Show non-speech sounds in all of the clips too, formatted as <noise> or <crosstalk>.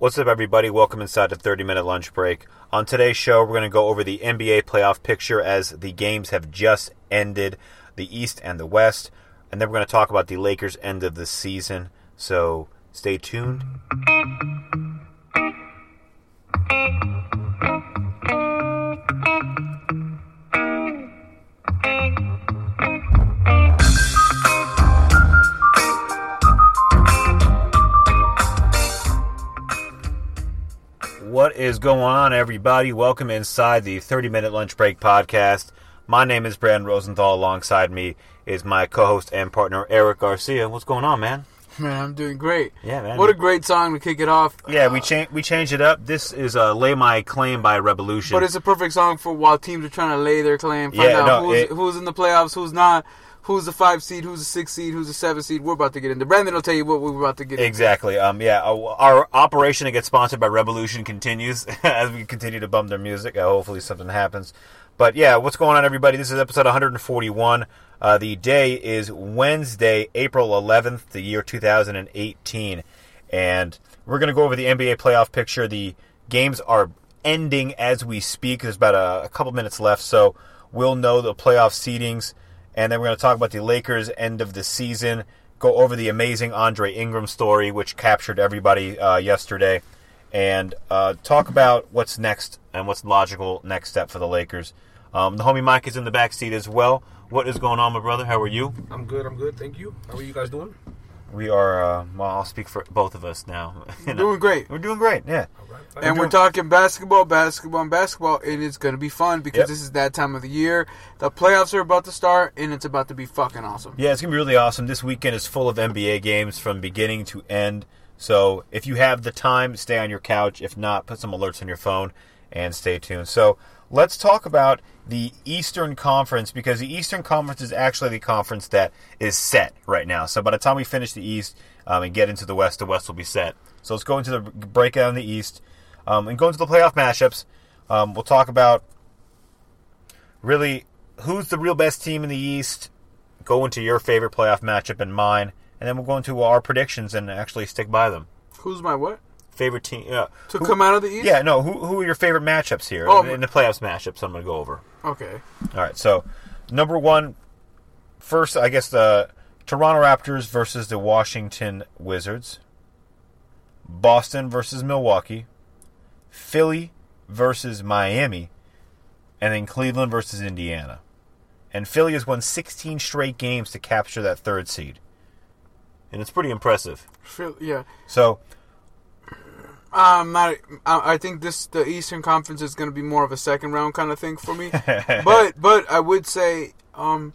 What's up, everybody? Welcome inside the 30 minute lunch break. On today's show, we're going to go over the NBA playoff picture as the games have just ended the East and the West. And then we're going to talk about the Lakers' end of the season. So stay tuned. What is going on, everybody? Welcome inside the 30 minute lunch break podcast. My name is Brandon Rosenthal. Alongside me is my co host and partner, Eric Garcia. What's going on, man? Man, I'm doing great. Yeah, man. What a great song to kick it off. Yeah, we Uh, cha- we changed it up. This is uh, "Lay My Claim" by Revolution. But it's a perfect song for while teams are trying to lay their claim, find Yeah, out no, who's, it- who's in the playoffs, who's not, who's the five seed, who's the six seed, who's the seven seed. We're about to get into. Brandon will tell you what we're about to get into. Exactly. Um. Yeah. uh, Our operation to get sponsored by Revolution continues <laughs> as we continue to bump their music. Uh, hopefully, something happens. But yeah, what's going on, everybody? This is episode 141. Uh, the day is Wednesday, April 11th, the year 2018, and we're going to go over the NBA playoff picture. The games are ending as we speak. There's about a, a couple minutes left, so we'll know the playoff seedings, and then we're going to talk about the Lakers' end of the season. Go over the amazing Andre Ingram story, which captured everybody uh, yesterday, and uh, talk about what's next and what's logical next step for the Lakers. Um, the homie Mike is in the back seat as well. What is going on, my brother? How are you? I'm good. I'm good. Thank you. How are you guys doing? We are. Uh, well, I'll speak for both of us now. <laughs> You know, Doing great. We're doing great. Yeah. All right. And we're doing- talking basketball, basketball, and basketball, and it's going to be fun because Yep. this is that time of the year. The playoffs are about to start, and it's about to be fucking awesome. Yeah, it's gonna be really awesome. This weekend is full of NBA games from beginning to end. So if you have the time, stay on your couch. If not, put some alerts on your phone and stay tuned. So let's talk about the Eastern Conference because the Eastern Conference is actually the conference that is set right now. So by the time we finish the East um, and get into the West, the West will be set. So let's go into the breakout in the East um, and go into the playoff matchups. Um, we'll talk about really who's the real best team in the East, go into your favorite playoff matchup and mine, and then we'll go into our predictions and actually stick by them. Who's my what? Favorite team, yeah. To Who- come out of the East? Yeah, no. Who, who are your favorite matchups here Oh, in the playoffs matchups? I'm going to go over. Okay. All right, so number one, first, I guess the Toronto Raptors versus the Washington Wizards, Boston versus Milwaukee, Philly versus Miami, and then Cleveland versus Indiana. And Philly has won 16 straight games to capture that third seed. And it's pretty impressive. Yeah. So, I'm not. I I think this the Eastern Conference is going to be more of a second round kind of thing for me. <laughs> but but I would say um,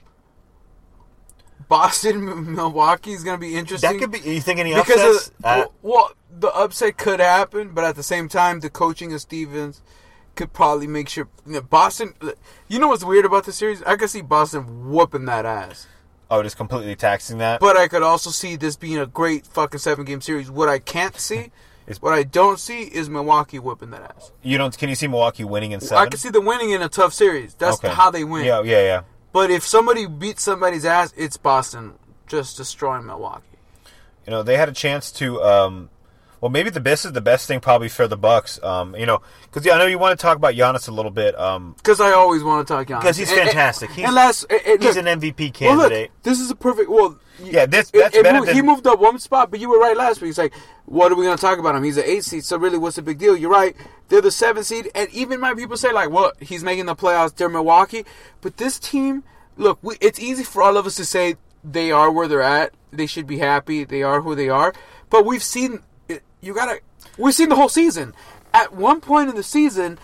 Boston <laughs> Milwaukee is going to be interesting. that could be. You think any because upsets? of, Uh, well, well, the upset could happen, but at the same time, the coaching of Stevens could probably make sure you know, Boston. You know what's weird about the series? I could see Boston whooping that ass, oh, just completely taxing that. but I could also see this being a great fucking seven game series. What I can't see. Is- what I don't see is Milwaukee whooping that ass. you don't. Can you see Milwaukee winning in seven? I can see them winning in a tough series. That's Okay. how they win. Yeah, yeah, yeah. But if somebody beats somebody's ass, it's Boston just destroying Milwaukee. You know, they had a chance to. Um, well, maybe the best is the best thing probably for the Bucks. Um, you know, because yeah, I know you want to talk about Giannis a little bit. Um, Because I always want to talk Giannis. because he's And- and- fantastic. He's, and last, and- and he's look, an MVP well, look, candidate. this is a perfect. Well, Yeah, this- that's it better moved- than- he moved up one spot, but you were right last week. It's like, what are we going to talk about him? He's an eight seed, so really, what's the big deal? You're right. They're the seven seed, and even my people say like, what? He's making the playoffs. They're Milwaukee, but this team, look, we, it's easy for all of us to say they are where they're at. They should be happy. They are who they are. But we've seen it- you gotta. We've seen the whole season. At one point in the season,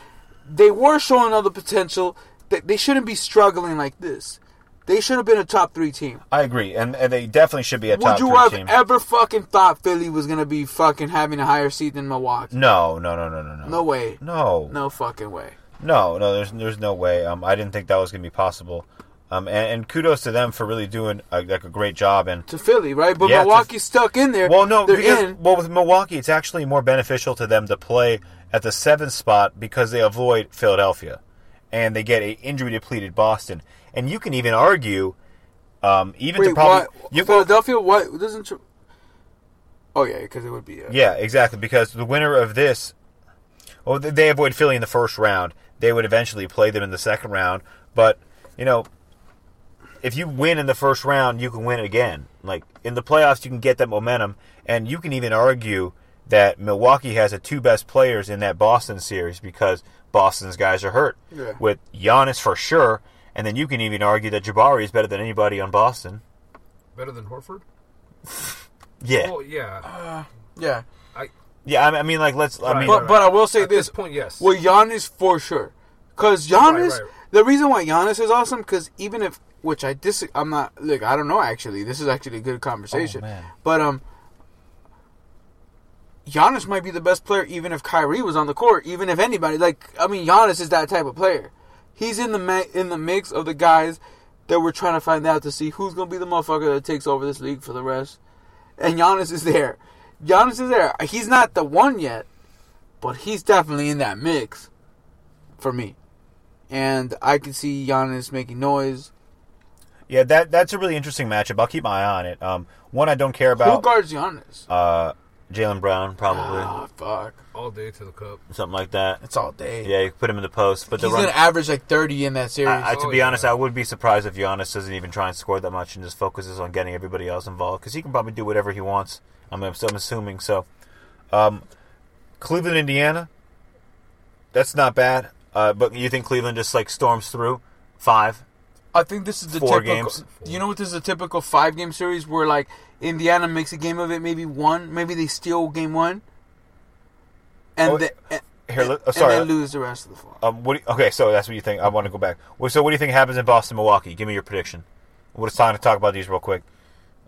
they were showing all the potential. That they shouldn't be struggling like this. They should have been a top three team. I agree, and, and they definitely should be a Would top you three have team. ever fucking thought Philly was gonna be fucking having a higher seed than Milwaukee? no, no, no, no, no, no. No way. No. No fucking way. No, no, there's there's no way. Um, I didn't think that was gonna be possible. Um, and, and kudos to them for really doing a, like a great job. And To Philly, right? But Yeah, to- Milwaukee's stuck in there. well, no, they're because, in. well with Milwaukee, it's actually more beneficial to them to play at the seventh spot because they avoid Philadelphia, and they get a injury depleted Boston. And you can even argue, um, even Wait, to probably you, Philadelphia? What doesn't? Oh yeah, because it would be. A, Yeah, exactly. Because the winner of this, well, they avoid Philly in the first round. They would eventually play them in the second round. But you know, if you win in the first round, you can win again. Like in the playoffs, you can get that momentum, and you can even argue that Milwaukee has the two best players in that Boston series because Boston's guys are hurt. Yeah. With Giannis for sure, and then you can even argue that Jabari is better than anybody on Boston. Better than Horford? <laughs> Yeah, Oh yeah. Uh, yeah. yeah. I I mean, like let's. I mean, But right, but I will say At this: this point, yes. Well, Giannis for sure, because Giannis. Right, right. The reason why Giannis is awesome, because even if which I dis, I'm not. Look, I don't know. Actually, this is actually a good conversation. Oh. But um, Giannis might be the best player, even if Kyrie was on the court. Even if anybody, like, I mean, Giannis is that type of player. He's in the ma- in the mix of the guys that we're trying to find out to see who's gonna be the motherfucker that takes over this league for the rest. And Giannis is there. Giannis is there. He's not the one yet, but he's definitely in that mix for me. And I can see Giannis making noise. Yeah, that that's a really interesting matchup. I'll keep my eye on it. Um, one I don't care about. Who guards Giannis? uh, Jaylen Brown probably Oh fuck! All day to the cup. something like that. It's all day. Yeah, you put him in the post, but the He's run. gonna average like thirty in that series. I, I, to Oh, be yeah. honest, I would be surprised if Giannis doesn't even try and score that much and just focuses on getting everybody else involved because he can probably do whatever he wants. I'm, I'm assuming so. Um, Cleveland, Indiana. That's not bad. Uh, but you think Cleveland just like storms through five? I think this is the Four typical. games. You know what? This is a typical five game series where like Indiana makes a game of it, maybe one, maybe they steal game one, and, Oh, the, Here, and, oh, sorry. and they lose the rest of the four. Um, what? You, okay, so that's what you think. I want to go back. Well, so, what do you think happens in Boston, Milwaukee? Give me your prediction. What is time to talk about these real quick,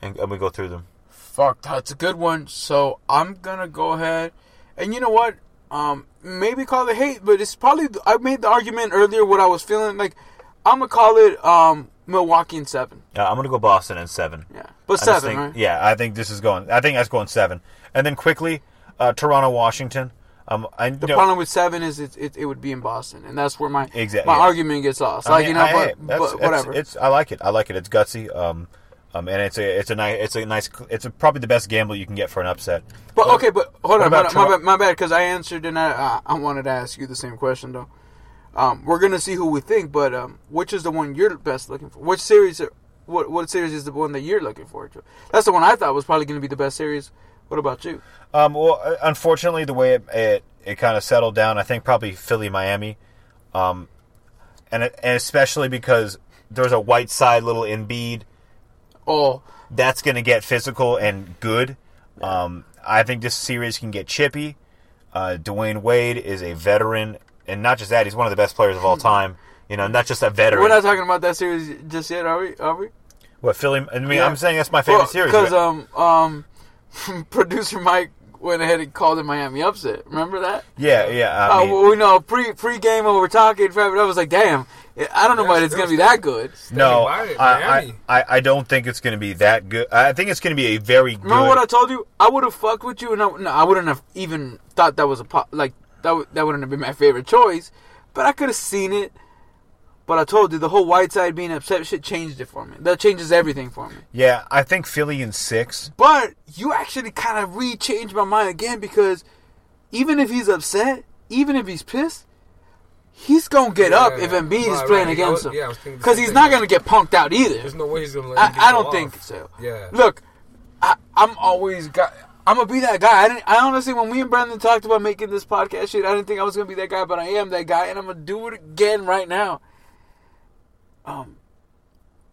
and, and we go through them. Fuck, that's a good one. So I'm gonna go ahead, and you know what? Um, maybe call it hate, but it's probably I made the argument earlier. What I was feeling like, I'm gonna call it um Milwaukee in seven. Uh, I'm gonna go Boston in seven. Yeah, but I seven, think- right? Yeah, I think this is going. I think that's going seven, and then quickly, uh, Toronto, Washington. Um, I The know, problem with seven is it, it, it would be in Boston, and that's where my Exactly, my yeah. argument gets lost. I Like mean, you know, I- but, hey, but that's- that's- whatever. It's I like it. I like it. It's gutsy. Um, um, and it's a it's a nice it's a nice it's a, probably the best gamble you can get for an upset. but okay, but hold on, hold on, my bad, my bad, because I answered and I uh, I wanted to ask you the same question though. Um, we're gonna see who we think, but um, which is the one you're best looking for? Which series? What what series is the one that you're looking forward to? That's the one I thought was probably gonna be the best series. What about you? Um, well, uh, unfortunately, the way it it, it kind of settled down, I think probably Philly, Miami, um, and it, and especially because there's a Whiteside little Embiid Oh, that's going to get physical and good. Um, I think this series can get chippy. Uh, Dwyane Wade is a veteran, and not just that, he's one of the best players of all <laughs> time. You know, not just a veteran. we're not talking about that series just yet, are we? Are we? what Philly? I mean, Yeah. I'm saying that's my favorite series. Because um um, <laughs> producer Mike went ahead and called it Miami upset. Remember that? yeah, yeah. I Uh, mean, well, we know pre pre game when we're talking, Trevor. I was like, damn, I don't know why it's gonna be that good. no, it, I, I, I, I don't think it's going to be that good. I think it's going to be a very good. Remember what I told you? I would have fucked with you, and I, no, I wouldn't have even thought that was a po- like that. would- That wouldn't have been my favorite choice, but I could have seen it. But I told you the whole Whiteside being upset shit changed it for me. That changes everything for me. yeah, I think Philly in six. But you actually kind of re-changed my mind again because even if he's upset, even if he's pissed, he's gonna get Yeah, up yeah, if yeah. Embiid is playing right. Against was- him. yeah, I was thinking Because same he's thing. not gonna get punked out either. There's no way he's gonna let. him I, get I don't off. think so. Yeah. Look, I, I'm always got. I'm gonna be that guy. I didn't. I honestly, when me and Brandon talked about making this podcast shit, I didn't think I was gonna be that guy, but I am that guy, and I'm gonna do it again right now. Um,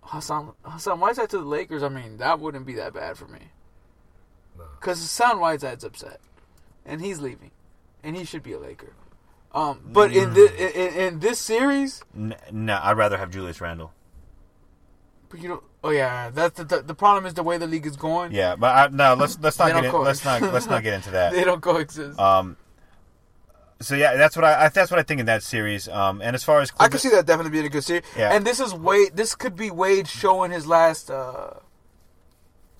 Hassan Hassan Whiteside to the Lakers. I mean, that wouldn't be that bad for me. No. Because Hassan Whiteside's upset, and he's leaving, and he should be a Laker. Um, but in this in, in this series, N- no, I'd rather have Julius Randle. But you know, oh yeah, that's the, the the problem is the way the league is going. Yeah, but I, no, let's let's not get in, let's not let's not get into that. <laughs> they don't coexist. Um, so yeah, that's what I, I that's what I think in that series. Um, and as far as I could see that definitely being a good series. Yeah. And this is Wade. This could be Wade showing his last. uh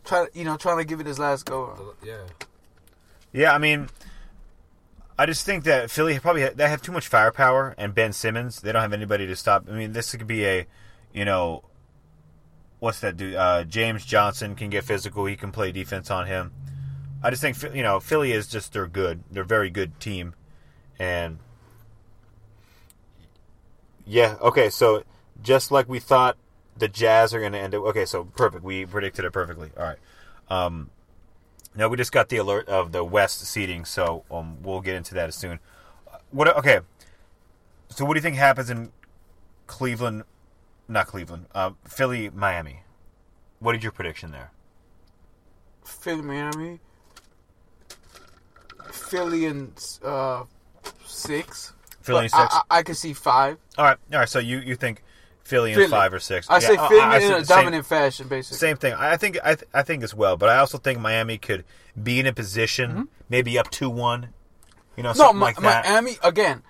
Try you know trying to give it his last go. Yeah. yeah, I mean, I just think that Philly probably ha- they have too much firepower, and Ben Simmons they don't have anybody to stop. I mean, this could be a, you know, what's that dude? Uh, James Johnson can get physical. He can play defense on him. I just think you know Philly is just they're good. They're a very good team, and yeah, okay. So just like we thought, the Jazz are going to end it. Okay, so perfect. We predicted it perfectly. All right. Um, now we just got the alert of the West seating, so um, we'll get into that soon. What? Okay. So what do you think happens in Cleveland? Not Cleveland. Uh, Philly, Miami. What is your prediction there? Philly, Miami. Philly and uh, six. Philly and six. I, I, I could see five. all right, all right. So you, you think Philly Philly. five or six? I Yeah, say Philly I- in a the same- dominant fashion, basically. Same thing. I think I, th- I think as well, but I also think Miami could be in a position, maybe up two one, you know, Mm-hmm. No, something Mi- like that. Miami again.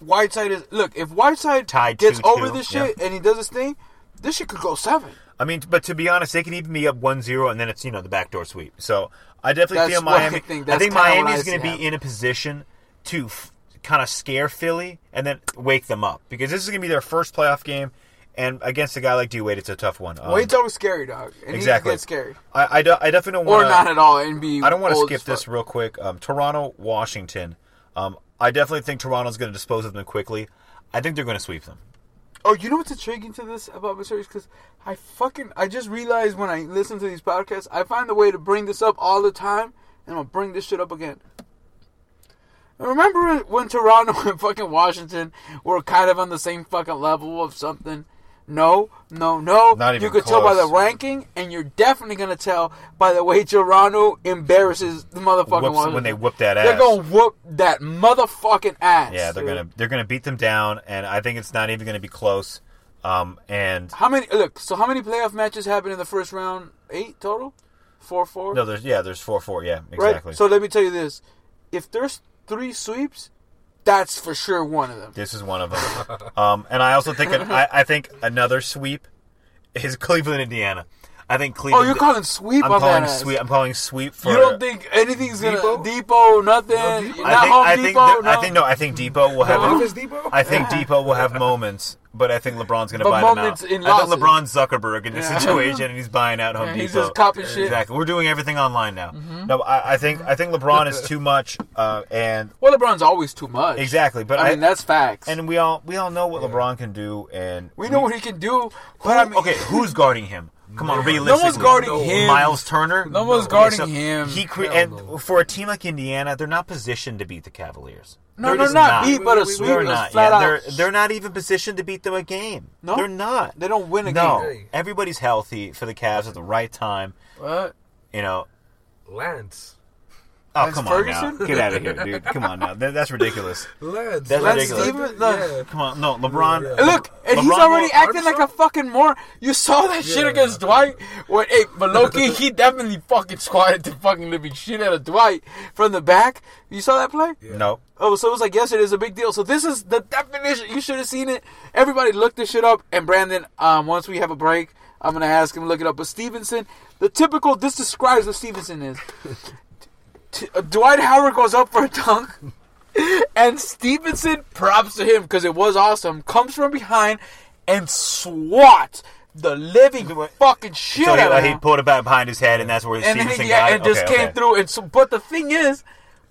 Whiteside is look. If Whiteside Tied gets 2-2, over this shit yeah. and he does his thing, this shit could go seven. I mean, but to be honest, they can even be up 1-0 and then it's you know the backdoor sweep. So I definitely That's feel what I Miami. think. I think Miami is going to be in a position to f- kind of scare Philly and then wake them up because this is going to be their first playoff game, and against a guy like D Wade, it's a tough one. Um, Wade's always scary, dog. And exactly. he scary. I, I, do- I definitely don't Or want not at all and be I don't want to skip this real quick. Um, Toronto, Washington. Um, I definitely think Toronto's going to dispose of them quickly. I think they're going to sweep them. Oh, you know what's intriguing to this about Missouri? Because I fucking I just realized when I listen to these podcasts, I find a way to bring this up all the time, and I'll bring this shit up again. Remember when Toronto <laughs> and fucking Washington were kind of on the same fucking level of something? No, no, no. Not even you could tell by the ranking, and you're definitely gonna tell by the way Toronto embarrasses the motherfucking Whoops, when they whoop that ass. They're gonna whoop that motherfucking ass. Yeah, they're dude. gonna they're gonna beat them down, and I think it's not even gonna be close. Um, and How many? Look, so how many playoff matches happened in the first round? Eight total. Four, four. no, there's yeah, there's four four. Yeah, right. exactly. So let me tell you this: if there's three sweeps, that's for sure one of them. this is one of them. um, and I also think I, I think another sweep is Cleveland, Indiana. I think Cleveland. Oh, you're calling sweep I'm calling that sweep. I'm calling sweep for. You don't think anything's gonna Depot? Depot, nothing? No Depot? Not I think Home I think Depot. no. I think no. I think Depot will have. Memphis Depot? I think Depot will have moments, but I think LeBron's going to buy them out. in I think. LeBron's Zuckerberg in this Yeah. situation, and he's buying out Home Yeah, Depot. he's just copying shit. Mm-hmm. Exactly. We're doing everything online now. No, I, I think I think LeBron is <laughs> too much, uh, and Well, LeBron's always too much. exactly. But I mean, that's facts. and we all we all know what LeBron can do, and we know what he can do. Who, But I mean, okay, who's guarding him? Come on, No realistically, no one's guarding No. him. Miles Turner. No one's No. guarding Okay, so him. He cre- and no. for a team like Indiana, they're not positioned to beat the Cavaliers. no, They're no, just not beat, but a Wait, wait, sweep. They're is not. flat Yeah, out. they're they're not even positioned to beat them a game. No? they're not. They don't win a no, game. Hey. everybody's healthy for the Cavs at the right time. What? You know. Lance. Oh Lance come Ferguson? on now, get out of here, dude. Come on now, That- that's ridiculous. <laughs> Lance. That's Lance ridiculous. Steven- no. Yeah. Come on, no, LeBron. Yeah. Look, and he's already will- acting like a fucking moron. You saw that shit against Dwight. When, hey, but Loki, he <laughs> definitely fucking squatted the fucking living shit out of Dwight from the back. You saw that play? No, Oh, so it was like yesterday. It's a big deal. So this is the definition. You should have seen it. Everybody look this shit up. And Brandon, um, once we have a break, I'm gonna ask him to look it up. But Stephenson, the typical. This describes what Stephenson is. <laughs> Uh, Dwight Howard goes up for a dunk, <laughs> and Stephenson props to him because it was awesome. Comes from behind and swats the living fucking shit so he, out of he him pulled it back behind his head, and that's where and Stephenson he, yeah, got and it. just Okay, came okay. through. And so, but the thing is,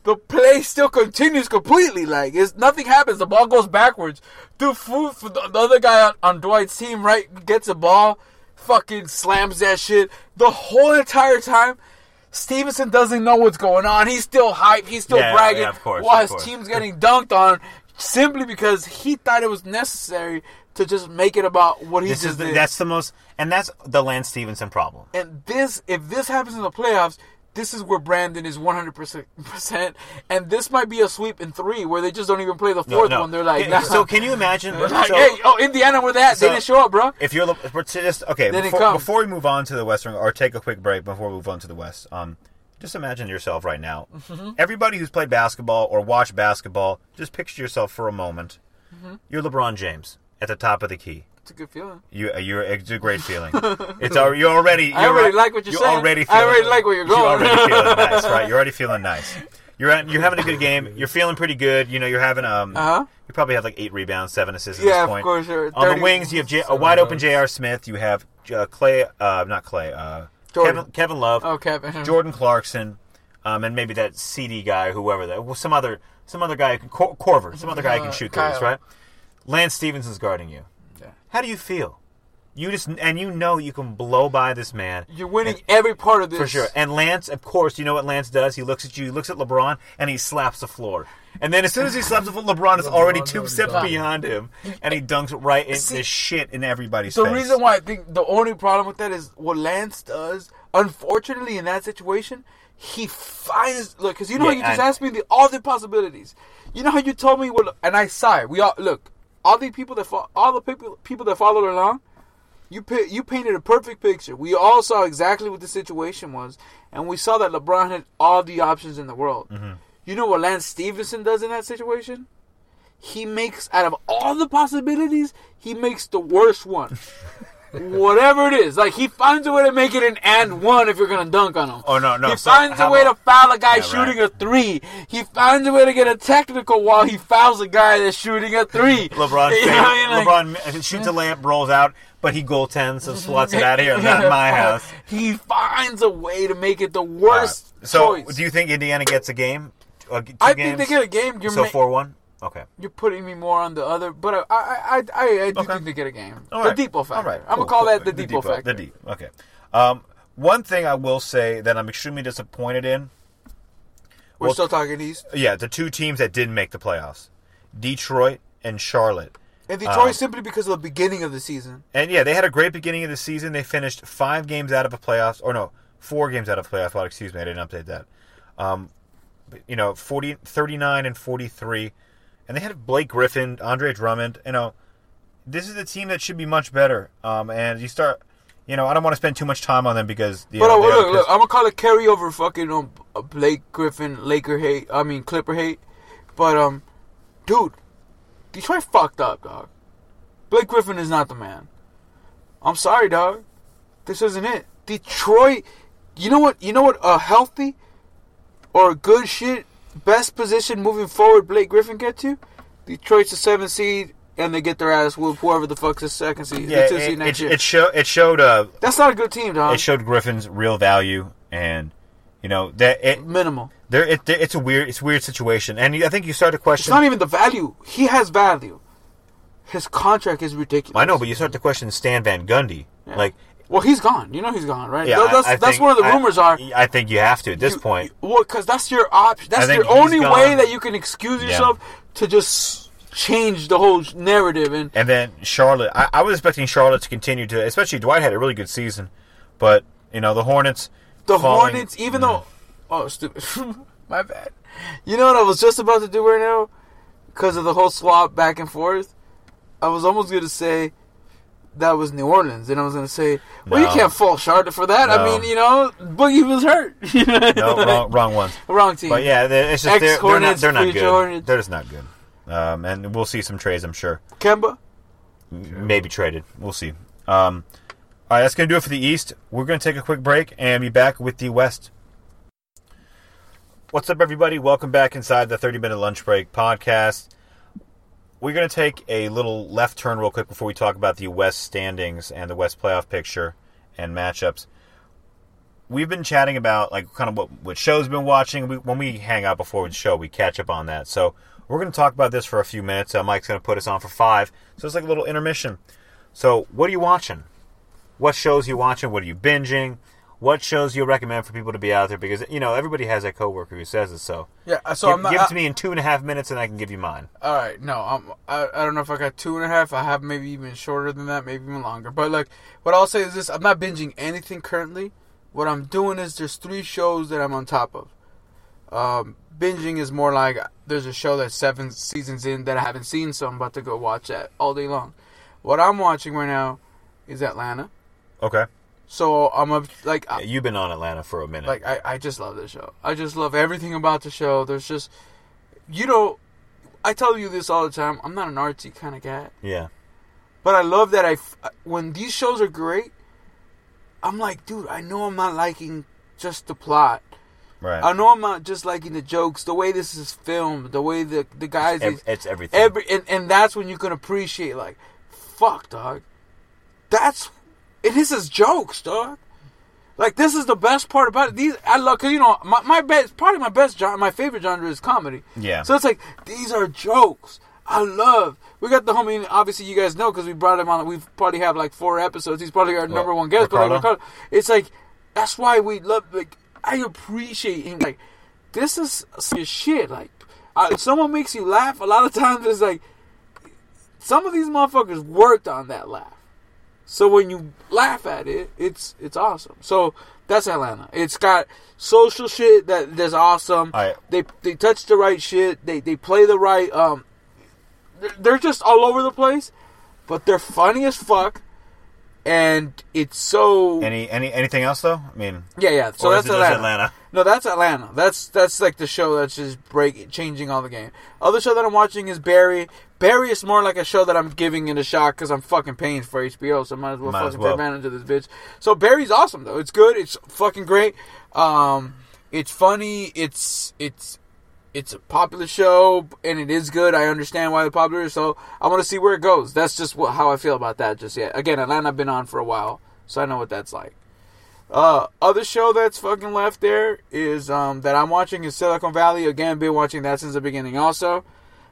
the play still continues completely. Like it's nothing happens. The ball goes backwards. Dude, food for the, the other guy on, on Dwight's team, right, gets the ball, fucking slams that shit. The whole entire time. Stevenson doesn't know what's going on. He's still hype. He's still Yeah, bragging yeah, of course, while of his course. team's getting dunked on simply because he thought it was necessary to just make it about what he This just is the, did. that's the most, and that's the Lance Stephenson problem. And this, if this happens in the playoffs, this is where Brandon is 100%. And this might be a sweep in three where they just don't even play the fourth no. one. They're like, nah. so can you imagine? <laughs> Like, so- hey, oh, Indiana, where that? so- they didn't show up, bro. if you're, just okay Then it before, before we move on to the western or take a quick break before we move on to the west um just imagine yourself right now Mm-hmm. everybody who's played basketball or watched basketball just picture yourself for a moment Mm-hmm. you're lebron james at the top of the key It's a good feeling. you, uh, you're it's a great feeling. <laughs> It's al- you're already. You're I already al- like what you're you're saying. Already I already like where you're going. You're already feeling <laughs> nice, right? You're already feeling nice. You're at, you're having a good game. You're feeling pretty good. You know, you're having um. Uh-huh. You probably have like eight rebounds, seven assists at Yeah, this of point. course, sure. On 30 the wings, you have J- a wide open J.R. Smith. You have uh, Clay, uh, not Clay, uh, Kevin, Kevin Love, Oh, Kevin. Jordan Clarkson. um, and maybe that CD guy, whoever that, well, some other some other guy, Korver, some other guy who can Uh, shoot threes, right? Lance Stephenson's guarding you. Yeah. How do you feel? You just and you know you can blow by this man. You're winning every part of this For sure. And Lance, of course, you know what Lance does? He looks at you, he looks at LeBron, and he slaps the floor. And then as soon as he slaps the floor, LeBron is LeBron <laughs> already two steps done. behind him, and he dunks right in See, the shit in everybody's face. The face. reason why I think the only problem with that is what Lance does. Unfortunately, in that situation, he finds look because you know Yeah, you just and- asked me the, all the possibilities. You know how you told me what, and I sigh. We all look all the people that fo- all the people people that followed along. You pi- you painted a perfect picture. We all saw exactly what the situation was, and we saw that LeBron had all the options in the world. Mm-hmm. You know what Lance Stephenson does in that situation? He makes out of all the possibilities, he makes the worst one. <laughs> Whatever it is, like he finds a way to make it an and one if you're gonna dunk on him. Oh, no, no, He so finds a way about- to foul a guy Yeah, shooting right. a three. He finds a way to get a technical while he fouls a guy that's shooting a three. <laughs> LeBron, You know I mean? Like- LeBron shoots a layup, rolls out, but he goaltends, so swats it out of here, not <laughs> my house. He finds a way to make it the worst So, choice. do you think Indiana gets a game? Uh, two I games? think they get a game. You're so ma- four one. Okay. You're putting me more on the other, but I I I, I, I do Okay. think they get a game. All the right. depot factor. All right. I'm gonna call cool. that the, depot, factor. The deep. Okay. Um, one thing I will say that I'm extremely disappointed in. We're Well- still talking East. Yeah, the two teams that didn't make the playoffs, Detroit and Charlotte. And Detroit Um, simply because of the beginning of the season. And yeah, they had a great beginning of the season. They finished five games out of the playoffs, or no, four games out of the playoffs. Well, excuse me, I didn't update that. Um, you know, 40, 39 and 43. And they had Blake Griffin, Andre Drummond. You know, this is a team that should be much better. Um, and you start, you know, I don't want to spend too much time on them because, you But know, uh, look, look, I'm gonna call it carryover fucking um, uh, Blake Griffin, Laker hate. I mean Clipper hate. But um, dude, Detroit fucked up, dog. Blake Griffin is not the man. I'm sorry, dog. This isn't it. Detroit. You know what? You know what? A healthy or a good shit best position moving forward. Blake Griffin get to. Detroit's the seventh seed, and they get their ass whooped. Whoever the fuck's the second seed, yeah, the it, seed next it, year. it, show, it showed uh, That's not a good team, dog. it showed Griffin's real value, and you know that it Minimal. there it, it's a weird it's a weird situation, and I think you start to question. It's not even the value. He has value. His contract is ridiculous. I know, but you start to question Stan Van Gundy. Yeah. Like, well, he's gone. You know he's gone, right? yeah, that's I, I that's where the I- rumors are. I think you have to at this You- point. well, because that's your option. That's your only gone. way that you can excuse Yeah. yourself to just change the whole narrative. And And then Charlotte, I, I was expecting Charlotte to continue to, especially Dwight had a really good season, but you know the Hornets. the falling- Hornets, even though, mm. oh, stupid, <laughs> my bad. You know what I was just about to do right now, because of the whole swap back and forth. I was almost gonna say that was New Orleans, and I was gonna say, well, you can't fault Charlotte for that. I mean, you know, Boogie was hurt. <laughs> No, wrong, wrong ones. Wrong team. But yeah, it's just they're, they're not they're not good. Hornets. They're just not good. Um, and we'll see some trades, I'm sure. Kemba. Maybe traded. We'll see. Um, all right, that's going to do it for the East. We're going to take a quick break and be back with the West. What's up, everybody? Welcome back inside the 30 minute lunch break podcast. We're going to take a little left turn real quick before we talk about the West standings and the West playoff picture and matchups. We've been chatting about like kind of what, what shows been watching. We, when we hang out before the show, we catch up on that. So we're going to talk about this for a few minutes. Uh, Mike's going to put us on for five. So it's like a little intermission. So what are you watching? What shows you watching? What are you binging? What shows you recommend for people to be out there? Because you know everybody has a coworker who says it. So, Yeah. So give, I'm not. give it to me in two and a half minutes, and I can give you mine. All right, no, I'm, I I don't know if I got two and a half. I have maybe even shorter than that, maybe even longer. But like, what I'll say is this: I'm not binging anything currently. What I'm doing is there's three shows that I'm on top of. Um, binging is more like there's a show that's seven seasons in that I haven't seen, so I'm about to go watch that all day long. What I'm watching right now is Atlanta. Okay. So I'm a like Yeah, you've been on Atlanta for a minute. like I, I just love this show. I just love everything about the show. There's just you know I tell you this all the time. I'm not an artsy kind of guy, yeah. but I love that I uh, when these shows are great. I'm like, dude, I know I'm not liking just the plot. Right. I know I'm not just liking the jokes, the way this is filmed, the way the the guys Ev- it's everything. every and, and that's when you can appreciate like, fuck, dog. That's and this is jokes, dog. Like this is the best part about it. These I love because you know my my best probably my best genre, my favorite genre is comedy. Yeah. So it's like these are jokes. I love. We got the homie. Obviously, you guys know because we brought him on. We've probably have like four episodes. He's probably our number one guest. But like, Ricardo? Ricardo, it's like that's why we love. Like I appreciate him. Like this is shit. Like if someone makes you laugh, a lot of <laughs> times it's like some of these motherfuckers worked on that laugh. So when you laugh at it, it's it's awesome. So that's Atlanta. It's got social shit that that's awesome. Right. They they touch the right shit. They they play the right. Um, they're, they're just all over the place, but they're funny as fuck, and it's so Any any anything else though? I mean, yeah yeah. So that's is it just Atlanta. Atlanta? No, that's Atlanta. That's that's like the show that's just break changing all the game. Other show that I'm watching is Barry. Barry is more like a show that I'm giving it a shot because I'm fucking paying for HBO, so I might as well Might as fucking well. take advantage of this bitch. So Barry's awesome though. It's good. It's fucking great. Um, it's funny. It's it's it's a popular show and it is good. I understand why the popular. So I want to see where it goes. That's just what, how I feel about that. Just yet. Again, Atlanta been on for a while, so I know what that's like. Uh, other show that's fucking left there is um that I'm watching is Silicon Valley. Again, been watching that since the beginning. Also,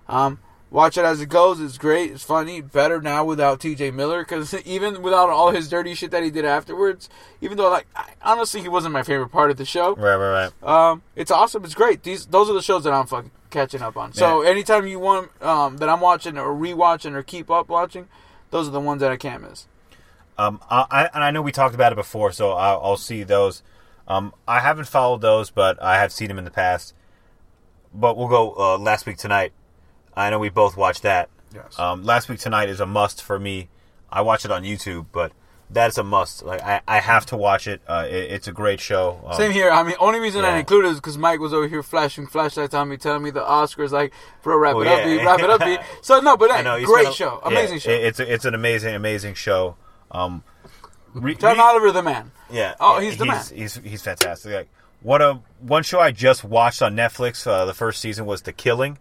um, watch it as it goes. It's great. It's funny. Better now without T.J. Miller because <laughs> even without all his dirty shit that he did afterwards, even though like I, honestly he wasn't my favorite part of the show. Right, right, right. Um, it's awesome. It's great. These those are the shows that I'm fucking catching up on. So anytime you want um that I'm watching or rewatching or keep up watching, those are the ones that I can't miss. Um, I, I and I know we talked about it before, so I'll, I'll see those. Um, I haven't followed those, but I have seen them in the past. But we'll go uh, last week tonight. I know we both watched that. Yes. Um, last week tonight is a must for me. I watch it on YouTube, but that's a must. Like I, I have to watch it. Uh, it it's a great show. Um, Same here. I mean, only reason I included is because Mike was over here flashing flashlights on me, telling me the Oscars, like, bro, wrap Oh, it up, yeah. B, wrap it up, B. <laughs> So no, but hey, know great a- show, yeah, amazing show. it- it's a, it's an amazing amazing show. Um, re- John re- Oliver, the man. Yeah. Oh, he's the man. He's he's fantastic. Like what a one show I just watched on Netflix. Uh, the first season was The Killing.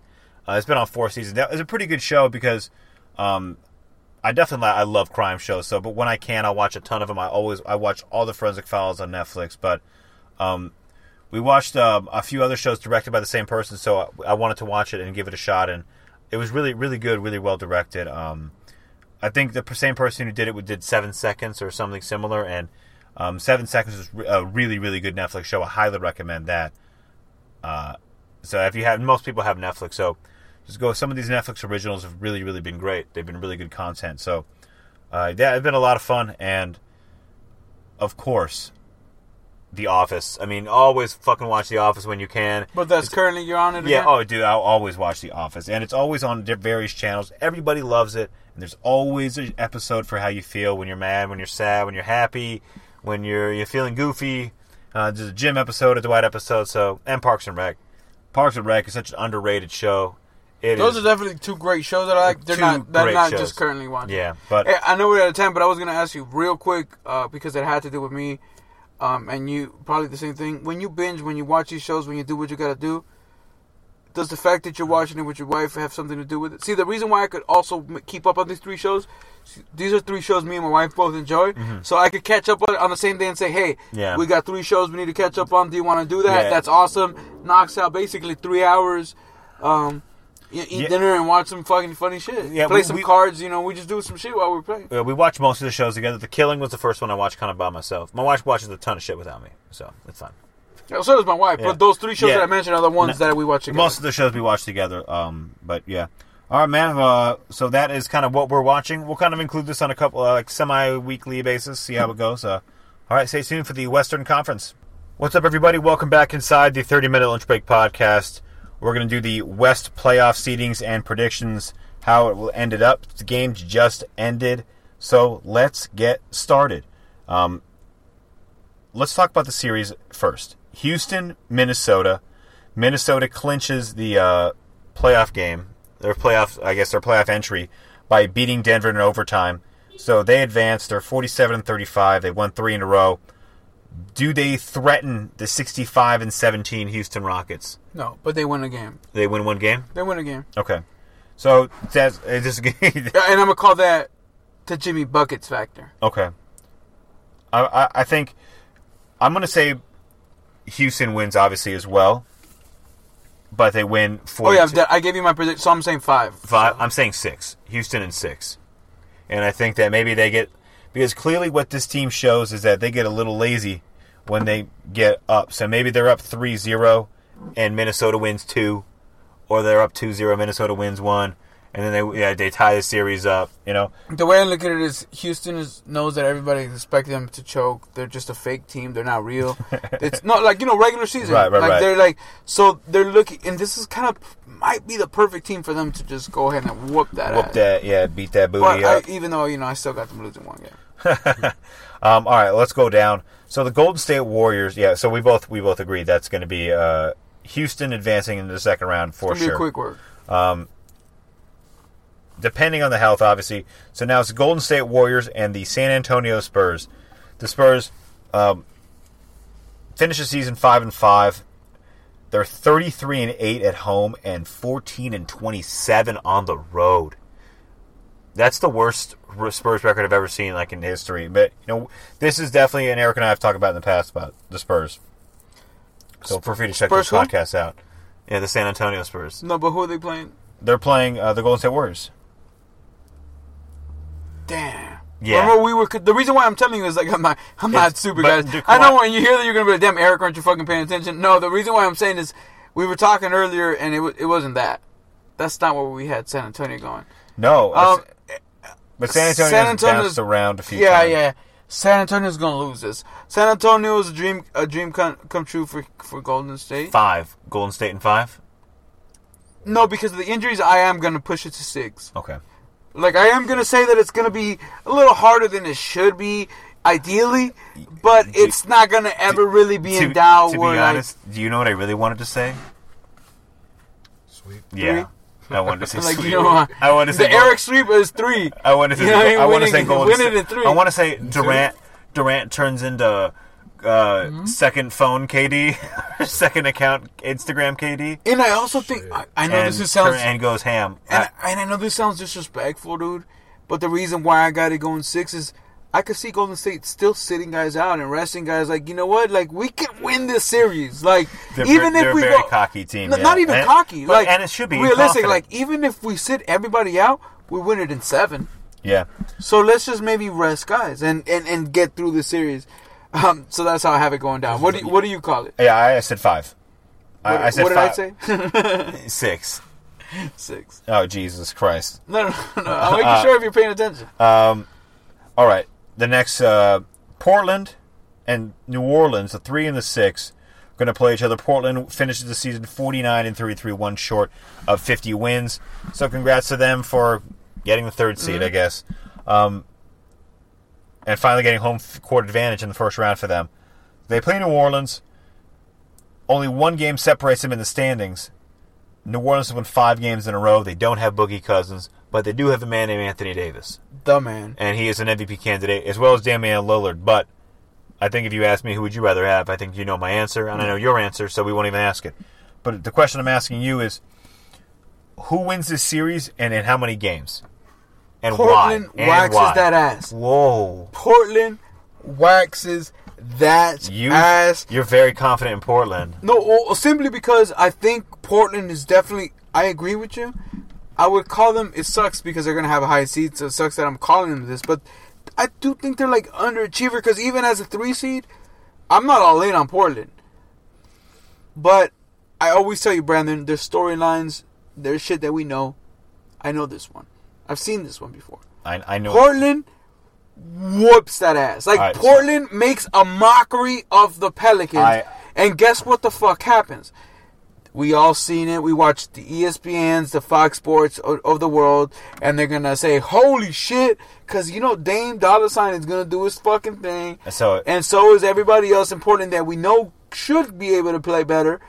Uh, it's been on four seasons. Was a pretty good show because um, I definitely I love crime shows. So, but when I can, I watch a ton of them. I always I watch all the Forensic Files on Netflix. But um, we watched um, a few other shows directed by the same person, so I, I wanted to watch it and give it a shot. And it was really really good, really well directed. Um, I think the same person who did it did Seven Seconds or something similar, and um, Seven Seconds is a really, really good Netflix show. I highly recommend that. Uh, so if you have, most people have Netflix, so just go. Some of these Netflix originals have really, really been great. They've been really good content. So uh, yeah, it's been a lot of fun, and of course, The Office. I mean, always fucking watch The Office when you can. But that's currently you're on it. Yeah, again? oh, dude, I'll always watch The Office, and it's always on various channels. Everybody loves it, and there's always an episode for how you feel when you're mad, when you're sad, when you're happy, when you're you're feeling goofy. Uh, there's a Jim episode, a Dwight episode, so and Parks and Rec. Parks and Rec is such an underrated show. It Those is- are definitely two great shows that I like. They're Two not. They're not shows. just currently watching. yeah, but I know we're out of time, but I was gonna ask you real quick uh, because it had to do with me, um, and you probably the same thing. When you binge, when you watch these shows, when you do what you gotta do, does the fact that you're watching it with your wife have something to do with it? See, the reason why I could also keep up on these three shows, these are three shows me and my wife both enjoy, so I could catch up on it on the same day and say, hey, Mm-hmm. Yeah. we got three shows we need to catch up on. Do you want to do that? Yeah. That's awesome. Knocks out basically three hours. Um, eat Yeah. dinner and watch some fucking funny shit. Yeah, Play we- some we- cards. You know, we just do some shit while we're playing. uh, we watch most of the shows together. The Killing was the first one I watched kind of by myself. My wife watches a ton of shit without me, so it's fine. Yeah, so does my wife. Yeah. But those three shows Yeah. that I mentioned are the ones No, that we watch together. Most of the shows we watch together. Um, but yeah. All right, man. Uh, so that is kind of what we're watching. We'll kind of include this on a couple uh, like semi-weekly basis. See how it goes. Uh, all right. Stay tuned for the Western Conference. What's up, everybody? Welcome back inside the 30-minute lunch break podcast. We're going to do the West playoff seedings and predictions. How it will ended up. The games just ended, so let's get started. Um, let's talk about the series first. Houston, Minnesota. Minnesota clinches the uh, playoff game, their playoff, I guess their playoff entry by beating Denver in overtime. So they advanced. They're 47 and 35. They won three in a row. Do they threaten the 65 and 17 Houston Rockets? No, but they win a game. They win one game. They win a game. Okay. So that's it's just <laughs> Yeah, and I'm gonna call that the Jimmy buckets factor. Okay. I, I, I think I'm going to say Houston wins obviously as well, but they win four. Oh yeah, that- I gave you my prediction, so I'm saying five. five. I'm saying six. Houston and six, and I think that maybe they get because clearly what this team shows is that they get a little lazy when they get up. So maybe they're up 3-0 and Minnesota wins two, or they're up 2-0, Minnesota wins one, and then they yeah they tie the series up. You know, The way I look at it is, Houston is, knows that everybody expects them to choke. They're just a fake team. They're not real. <laughs> it's not like you know regular season. Right, right, like right. they're like so they're looking, and this is kind of might be the perfect team for them to just go ahead and whoop that. whoop ass. that, yeah, beat that booty I, even though you know I still got them losing one game. <laughs> Um, all right, let's go down. So the Golden State Warriors, yeah. So we both we both agreed that's going to be uh, Houston advancing into the second round for sure. be a quick work. depending on the health, obviously. So now it's the Golden State Warriors and the San Antonio Spurs. The Spurs um, finish the season five and five. They're thirty three and eight at home and fourteen and twenty seven on the road. That's the worst Spurs record I've ever seen, like in history. But you know, this is definitely, an Eric and I have talked about in the past about the Spurs. So feel free to check Spurs those who? podcasts out. Yeah, the San Antonio Spurs. No, but who are they playing? They're playing uh, the Golden State Warriors. Damn. Yeah. Remember we were the reason why I'm telling you is like I'm not I'm not super guys. I know when you hear that you're gonna be like, damn Eric, aren't you fucking paying attention? No, the reason why I'm saying is we were talking earlier and it wa- it wasn't that. That's not where we had San Antonio going. No, Um, but San Antonio San Antonio's- bounced around a few Yeah, times. yeah. San Antonio's gonna lose this. San Antonio is a dream a dream come, come true for for Golden State. Five, Golden State and five. No, because of the injuries, I am gonna push it to six. Okay. Like I am gonna say that it's gonna be a little harder than it should be, ideally, but it's not gonna ever really be To, in doubt. to be where, like, honest, do you know what I really wanted to say? Sweet. Yeah, I wanted to <laughs> say. like sweet. you know, uh, I wanted to say the Eric sweep is three. I want to say. You know I mean? I want to say Golden winning State. in three. I want to say Durant. Durant turns into uh, Mm-hmm. second phone KD, <laughs> second account Instagram KD, And I also think I, I know and, this is sounds turn- and goes ham. and, I- and I know this sounds disrespectful, dude. But the reason why I got it going six is I could see Golden State still sitting guys out and resting guys. Like you know what? Like we can win this series. Like They're even if they're a we very go, cocky team, N- yeah. not even And- cocky. but- like and it should be realistic. confident. Like even if we sit everybody out, we win it in seven. yeah. So let's just maybe rest guys and, and, and get through the series. Um, so that's how I have it going down. What do you, what do you call it? Yeah, I, I said five. What, I said what did five. I say? <laughs> Six. Six. Oh Jesus Christ! No, no, no. I'm making Uh, sure if you're paying attention. Um, all right. The next uh, Portland and New Orleans, the three and the six, are going to play each other. Portland finishes the season 49 and 33, one short of 50 wins. So congrats to them for getting the third seed, I guess, um, and finally getting home court advantage in the first round for them. They play New Orleans. Only one game separates them in the standings. New Orleans has won five games in a row. They don't have Boogie Cousins, but they do have a man named Anthony Davis The man. and he is an MVP candidate as well as Damian Lillard. But I think if you ask me who would you rather have, I think you know my answer, and I know your answer, so we won't even ask it. But the question I'm asking you is, who wins this series and in how many games, and Portland why? And waxes why? that ass. Whoa, Portland waxes that you ass. you're very confident in Portland. No, well, simply because I think Portland is definitely. I agree with you. I would call them. It sucks because they're gonna have a high seed, so it sucks that I'm calling them this. But I do think they're like underachiever because even as a three seed, I'm not all in on Portland. But I always tell you, Brandon, there's storylines, there's shit that we know. I know this one. I've seen this one before. I, I know. Portland whoops that ass. Like so- Portland makes a mockery of the Pelicans, I- and guess what the fuck happens? We all seen it. We watched the ESPNs, the Fox Sports of, of the world, and they're gonna say, "Holy shit!" Because you know Dame Dollar Sign is gonna do his fucking thing, So and so is everybody else in Portland that we know should be able to play better.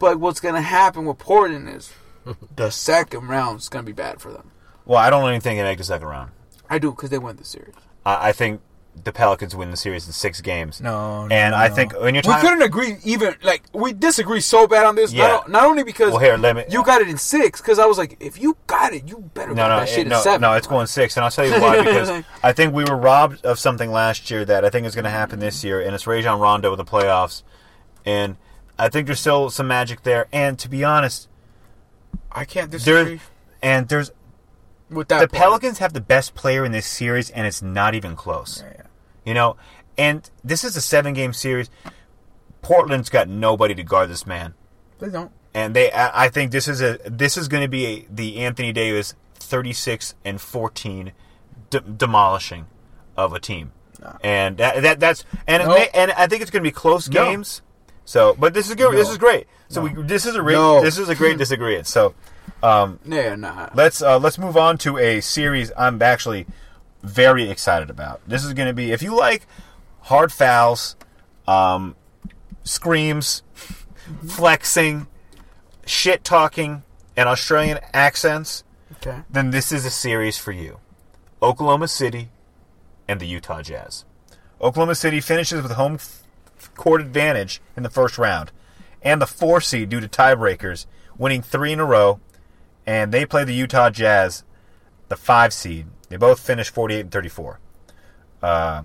But what's gonna happen with Portland is <laughs> the second round is gonna be bad for them. Well, I don't even think they make the second round. I do because they win the series. I, I think the Pelicans win the series in six games. No, no, and I no. think when you're we couldn't agree even like we disagree so bad on this. Yeah. Not, not only because Well, here, let me- you got it in six, because I was like, if you got it, you better no, no, that shit it- no, in seven. no, it's going six, and I'll tell you why. <laughs> Because I think we were robbed of something last year that I think is going to happen this year, and it's Rajon Rondo in the playoffs, and I think there's still some magic there. And to be honest, I can't there disagree and there's with that. the. Pelicans have the best player in this series, and it's not even close. Yeah, yeah. You know, and this is a seven game series. Portland's got nobody to guard this man, They don't. and they. I think this is a this is going to be a, the Anthony Davis thirty six and fourteen de- demolishing of a team, No. and that, that that's and No. may, and I think it's going to be close No. games. So, but this is good. This is great. So No. we this is a re- No. this is a great disagreement. So. Um, Yeah, nah. let's uh, let's move on to a series I'm actually very excited about. This is going to be if you like hard fouls, um, screams, flexing, shit talking, and Australian accents, Okay. then this is a series for you. Oklahoma City and the Utah Jazz. Oklahoma City finishes with home court advantage in the first round, and the four seed due to tiebreakers, winning three in a row. And they play the Utah Jazz, the five seed. They both finished 48 and 34. Uh,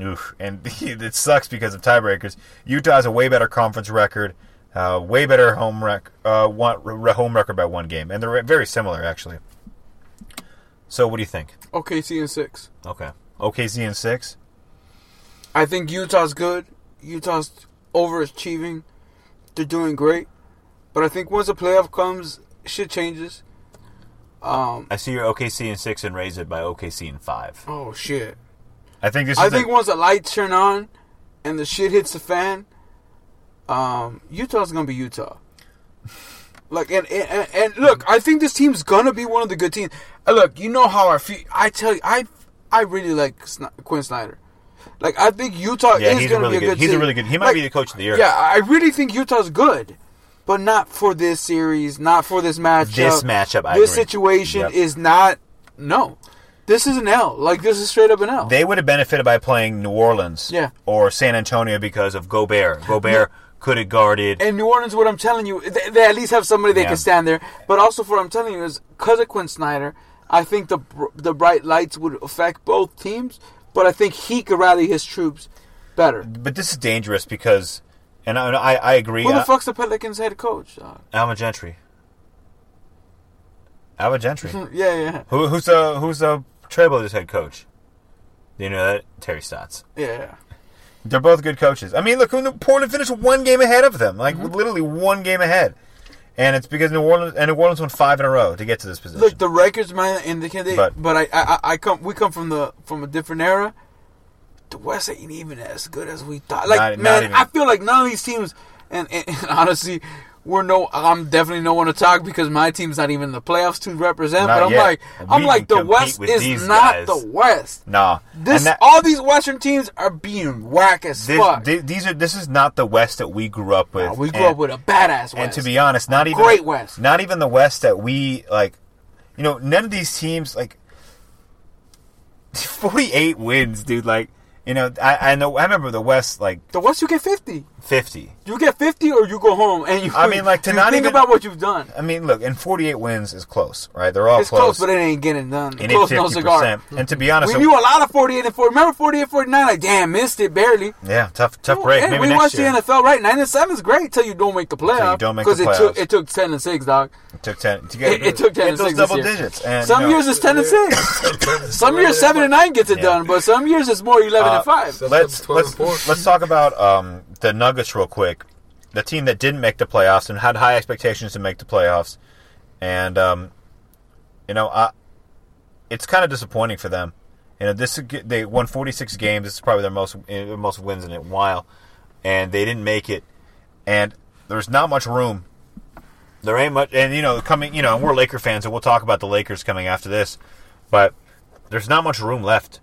oof. And <laughs> it sucks because of tiebreakers. Utah has a way better conference record, uh, way better home rec, uh, one, re- home record by one game, and they're very similar actually. So, what do you think? OKC in six. Okay, OKC in six. I think Utah's good. Utah's overachieving. They're doing great. But I think once the playoff comes, shit changes. Um. I see your OKC in six and raise it by OKC in five. Oh shit. I think this. I is think a- once the lights turn on, and the shit hits the fan, um, Utah's gonna be Utah. <laughs> Like and, and and look, I think this team's gonna be one of the good teams. Uh, look, you know how I feel. I tell you, I I really like Sn- Quin Snyder. Like I think Utah yeah, is gonna really be a good. good. He's a really good. He might Like, be the coach of the year. Yeah, I really think Utah's good, but not for this series, not for this matchup. This matchup, I this agree. situation Yep. is not. No, this is an L. Like this is straight up an L. They would have benefited by playing New Orleans, Yeah. or San Antonio because of Gobert. Gobert could have guarded. And New Orleans, what I'm telling you, they, they at least have somebody they Yeah. can stand there. But also, for what I'm telling you is, because of Quin Snyder, I think the the bright lights would affect both teams. But I think he could rally his troops better. but this is dangerous because, and I, I, I agree. Who the uh, fuck's the Pelicans head coach? dog? Alvin Gentry. Alvin Gentry. <laughs> yeah, yeah, Who, who's the who's the Trailblazers head coach? Do you know that Terry Stotts? yeah. They're both good coaches. I mean, look, Portland finished one game ahead of them, like Mm-hmm. literally one game ahead, and it's because New Orleans and New Orleans won five in a row to get to this position. Look, the records might indicate, But- but, I, I, I come, we come from the from a different era. The West ain't even as good as we thought. Like, Not- not man, even. I feel like none of these teams, and, and, and honestly, we're no. I'm definitely no one to talk because my team's not even in the playoffs to represent. Not but I'm yet. like, We I'm like, the West is not guys. the West. nah, This, that- all these Western teams are being whack as this, fuck. thi- these are this is not the West that we grew up with. Nah, we grew And- up with a badass West. And to be honest, not even great West. not even the West that we like. You know, none of these teams like <laughs> forty-eight wins, dude. Like, you know, I, I know I remember the West like the West, you get 50. fifty. You get 50 or you go home and you. I mean, like, to you not think even- about what you've done. I mean, look, and forty-eight wins is close, right? They're all It's close, but it ain't getting done. and close, no cigar. And to be honest, We knew a lot of 48 and 40. Remember 48 49? Like, damn, missed it barely. yeah, tough, tough break. Hey, Maybe we watched year. the NFL, right? 9 and 7 is great till you don't make the playoff. don't make the it took, playoffs. it took 10 and 6, dog. It took ten to get. It, <laughs> it took 10 get and those 6 this double year. digits. And Some you know, years it's 10 and <laughs> 6. Some years 7 and 9 gets it done, but some years it's more 11 Uh, and 5. so- let's let's let's talk about um, the Nuggets real quick. The team that didn't make the playoffs and had high expectations to make the playoffs, and um, you know, I, it's kind of disappointing for them. You know, this they won 46 games. This is probably their most eh, most wins in a while, and they didn't make it. And there's not much room. There ain't much, and you know, coming, you know, we're Laker fans, and we'll talk about the Lakers coming after this, but there's not much room left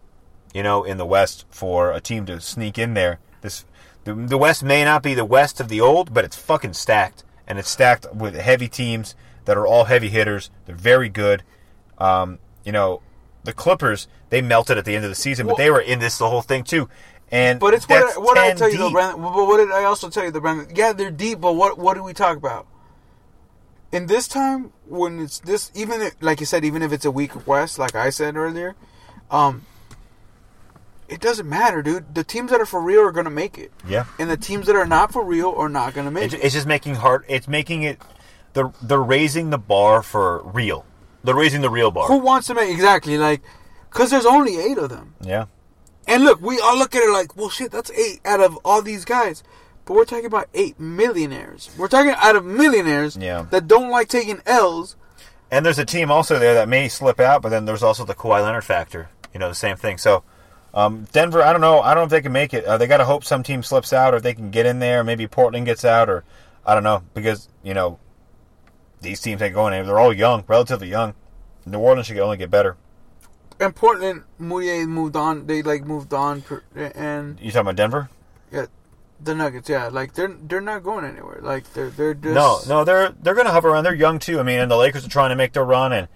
you know, in the West for a team to sneak in there. This the, the West may not be the West of the old, but it's fucking stacked, and it's stacked with heavy teams that are all heavy hitters. They're very good. Um, you know, the Clippers they melted at the end of the season, Well- but they were in this the whole thing too. And But it's what, what did I 10 tell you though. Brandon? But what did I also tell you, the Brandon? Yeah, they're deep, but what what do we talk about? In this time, when it's this, even if, like you said, even if it's a weak West, like I said earlier, um, it doesn't matter, dude. The teams that are for real are gonna make it, Yeah, and the teams that are not for real are not gonna make It's, it. it's just making hard. It's making it. They're they're raising the bar for real. They're raising the real bar. Who wants to make exactly like? Because there's only eight of them. Yeah, And look, we all look at it like, well, shit, that's eight out of all these guys. But we're talking about eight millionaires. We're talking out of millionaires Yeah. that don't like taking L's. and there's a team also there that may slip out, but then there's also the Kawhi Leonard factor. You know, the same thing. So. Um, Denver, I don't know. I don't know if they can make it. Uh, they got to hope some team slips out, or they can get in there. Maybe Portland gets out, or I don't know because you know these teams ain't going anywhere. They're all young, relatively young. New Orleans should only get better. And Portland, Mouye moved on. They like moved on, per- and You talking about Denver? yeah, the Nuggets, yeah, like they're they're not going anywhere. Like they're they're just No, no, they're they're going to hover around. They're young too. I mean, and the Lakers are trying to make their run, and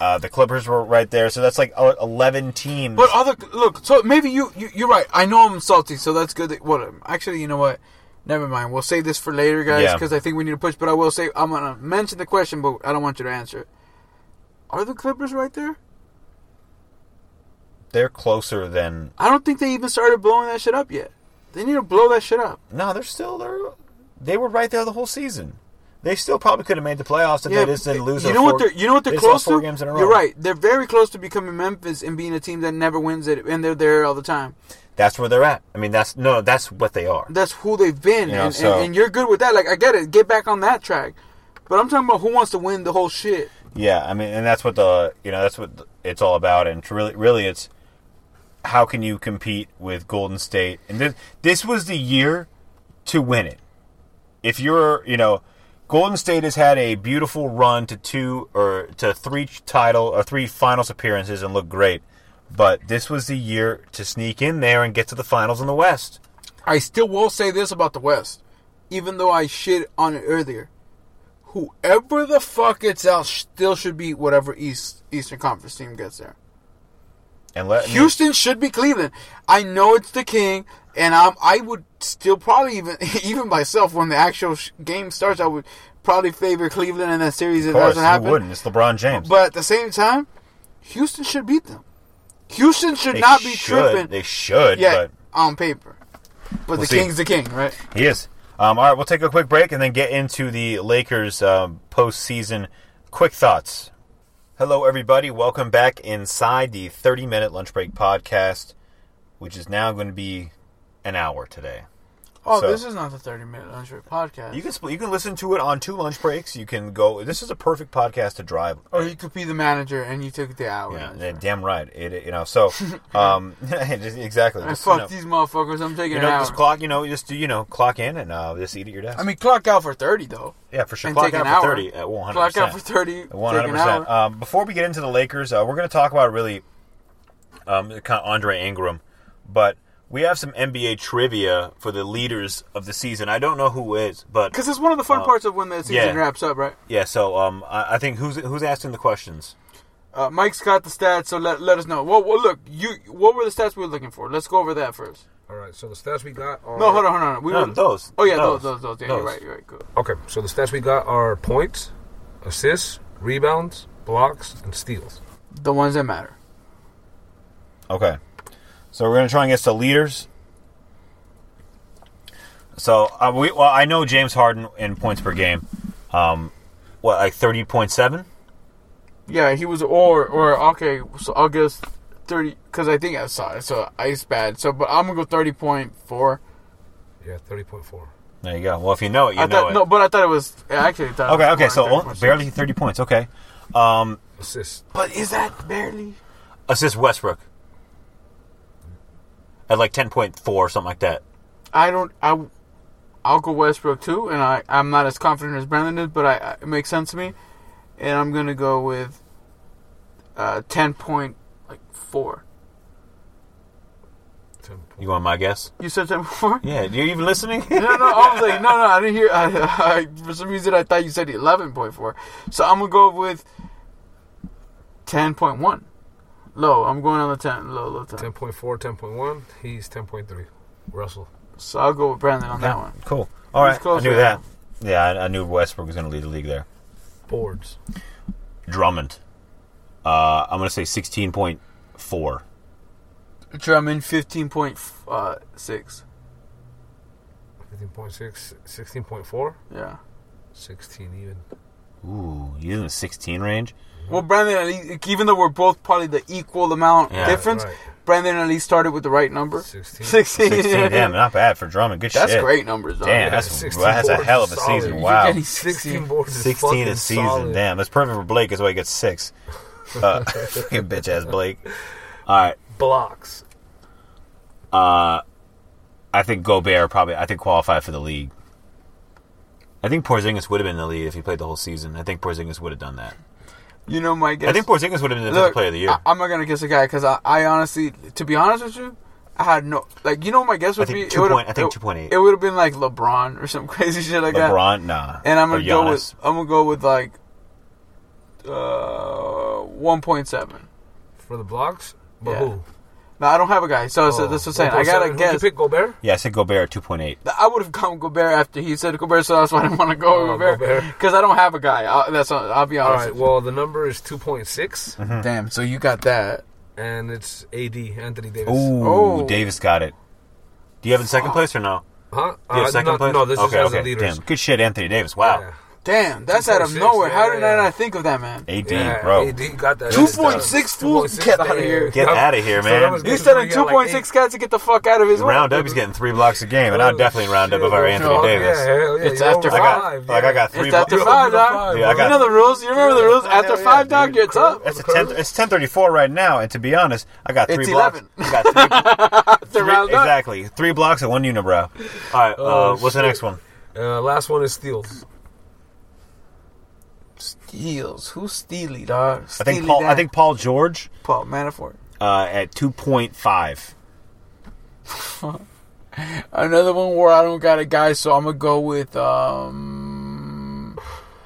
uh, the Clippers were right there. So that's like uh, eleven teams. But other look, so maybe you, you you're right. I know I'm salty, so that's good. That, what actually, you know what? Never mind. We'll save this for later, guys, Yeah. because I think we need to push. But I will say I'm gonna mention the question, but I don't want you to answer it. Are the Clippers right there? they're closer than I don't think they even started blowing that shit up yet. They need to blow that shit up. no. They're still they're they were right there the whole season. They still probably could have made the playoffs if they just didn't eh, lose. You know what they're you know what they're they close four to. games in a row. You're right. They're very close to becoming Memphis and being a team that never wins it, and they're there all the time. That's where they're at. I mean, that's no, that's what they are. That's who they've been, You know, and, so- and, and you're good with that. Like I get it. Get back on that track. But I'm talking about who wants to win the whole shit. Yeah, I mean, and that's what the you know that's what it's all about. And really, really, it's how can you compete with Golden State? And this this was the year to win it. If you're, you know, Golden State has had a beautiful run to two or to three title or three finals appearances and look great, but this was the year to sneak in there and get to the finals in the West. I still will say this about the West, even though I shit on it earlier. Whoever the fuck gets out still should beat whatever East Eastern Conference team gets there. And let Houston should be Cleveland. I know it's the king, and I would still probably even <laughs> even myself when the actual sh- game starts, I would probably favor Cleveland in that series if of that course, doesn't happen. wouldn't? It's LeBron James. But at the same time, Houston should beat them. Houston should they not be should. tripping They should. Yeah, but on paper. But the see. king's the king, right? He is. Um, all right, we'll take a quick break and then get into the Lakers um, postseason quick thoughts. Hello, everybody. Welcome back inside the 30 minute lunch break podcast, which is now going to be an hour today. Oh, So- this is not the 30 minute lunch break podcast. You can split, you can listen to it on two lunch breaks. You can go. This is a perfect podcast to drive. or you could be the manager and you took the hour. Yeah, yeah, damn right. It, it- you know. So, <laughs> um, <laughs> exactly. I Just, you fuck know, these motherfuckers. I'm taking you know, just clock. You know, just you know, clock in and uh, just eat at your desk. I mean, clock out for 30 though. yeah, for sure. and Clock out for thirty at one hundred Clock out for 30. Hundred percent. Um, before we get into the Lakers, uh, we're going to talk about really um, kind of Andre Ingram, but we have some NBA trivia for the leaders of the season. I don't know who is, but Because it's one of the fun Uh, parts of when the season yeah. wraps up, right? yeah. So um, I, I think who's who's asking the questions? Uh, Mike's got the stats, so let, let us know. Well, well, look, you what were the stats we were looking for? Let's go over that first. All right, so the stats we got are No, hold on, hold on. We No, were, those. Oh yeah, Those. those, those, those. Yeah, Those. you're right, you're right. Cool. Okay, so the stats we got are points, assists, rebounds, blocks, and steals. The ones that matter. Okay, so we're going to try and get to leaders. So uh, we well, I know James Harden in points per game. Um, what like thirty point seven? Yeah, he was or or okay. So I'll guess thirty because I think I saw it. So ice bad. So but I'm gonna go thirty point four. Yeah, thirty point four. There you go. Well, if you know it, you I know thought it. no, but I thought it was I actually thought. Okay, okay, so like only, 30.6. barely 30 points. Okay. Um, Assists. But is that barely? assist Westbrook at like 10.4 or something like that. I don't. I. I'll go Westbrook too, and I I'm not as confident as Brandon is, but I, I it makes sense to me, and I'm gonna go with uh ten point like four. 10 point. You want my guess? You said ten point four? Yeah, you even listening? <laughs> No, no, I was like, no, no, I didn't hear. I, I, for some reason, I thought you said eleven point four. So I'm gonna go with ten point one. Low. I'm going on the 10. Low, low 10. 10.4, 10.1. He's 10.3. Russell. So I'll go with Brandon on that one. Cool. All right. I knew right that. Yeah, I, I knew Westbrook was going to lead the league there. Boards. Drummond. Uh, I'm going to say 16.4. Drummond 15.6. 15.6, 16.4, Yeah. 16 even. Ooh, he's in the 16 range. Well, Brandon, at least, even though we're both probably the equal amount Yeah, difference, right. Brandon at least started with the right number. 16. 16. 16, damn, not bad for Drummond. Good That's shit. That's great numbers, though. Damn, Yeah, that's, 16 that's a hell of a solid. season. You Wow. getting 16 boards 16 fucking a season. solid. Damn, that's perfect for Blake. That's why he gets six. <laughs> Uh, <laughs> fucking bitch ass Blake. All right. Blocks. Uh, I think Gobert probably. I think qualified for the league. I think Porzingis would have been in the lead if he played the whole season. I think Porzingis would have done that. You know my guess. I think Porzingis would have been the defensive player of the year. I, am not gonna guess a guy because I, I honestly, to be honest with you, I had no like. You know, what my guess would think be two it would've- point- I think 2.8. It would have been like LeBron or some <laughs> crazy shit like that. LeBron, nah. And I'm gonna go Giannis. with I'm gonna go with like uh 1.7. For the blocks? But Yeah. who? No, I don't have a guy, so, so Oh, that's what I'm saying. I gotta 1.7. Who'd guess. you pick Gobert? Yeah, I said Gobert at two point eight. I would have gone Gobert after he said Gobert, so that's why I didn't want to go Oh, Gobert Gobert. because I don't have a guy. I, that's I'll be All honest. right, with well, the number is 2.6, Mm-hmm. you. Damn, so you got that. and it's AD, Anthony Davis. Ooh, Oh. Davis got it. Do you have in second place or no? Huh? Do you have Uh, second no, place? no, this okay, is as okay. a leaders. Damn, good shit, Anthony Davis. Wow, Yeah. Damn, that's out of 2.6, nowhere. How did I not think of that, man? AD, Yeah, bro, AD got that. 2.6 fool? Get outta here. Get outta here, man. that was He's good for telling me, yeah, like 2.6 guys to get the fuck out of his way. round up. He's getting three blocks a game, and I'd Oh, definitely round up shit, if I. Anthony Oh, Davis. Yeah, yeah, It's after over I got five, like. I got three. It's after five, over dog. five, Yeah, I you got- know the rules. You remember the rules? After five, yeah, dog, you're tough. It's a. It's ten thirty four right now, and to be honest, I got three It's blocks. 11. I got three, <laughs> After three- round up. exactly three blocks and one unibrow. All right, Oh, uh, what's the next one? Uh, last one is steals. Steals. Who's Steely, dog? I think Paul. I think Paul George Paul Manafort. uh, at two point five. <laughs> Another one where I don't got a guy, so I'm gonna go with um.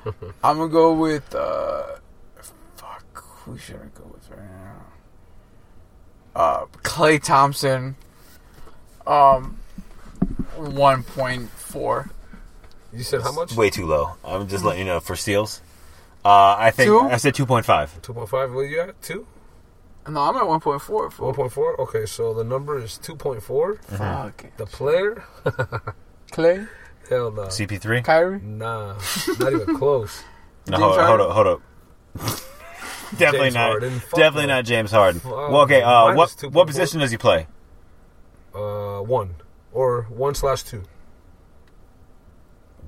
<laughs> I'm gonna go with uh. Fuck. Who should I go with right now? Uh, Klay Thompson. Um. One point four. You said how much? Way too low. I'm just letting you know for steals. Uh, I think Two? I said two point five. 2.5. What you at? 2? No, I'm at one point four. 1.4? Okay, so the number is 2.4. Fuck. The player? <laughs> Klay, Hell no. CP three. Kyrie. Nah, not even close. <laughs> No, James hold, hold Harden? up, hold up. <laughs> definitely James not. Harden. Fuck Definitely no. not James Harden. Wow. Well, okay. Uh, Minus what 2.4. what position does he play? Uh, 1. Or 1 slash 2.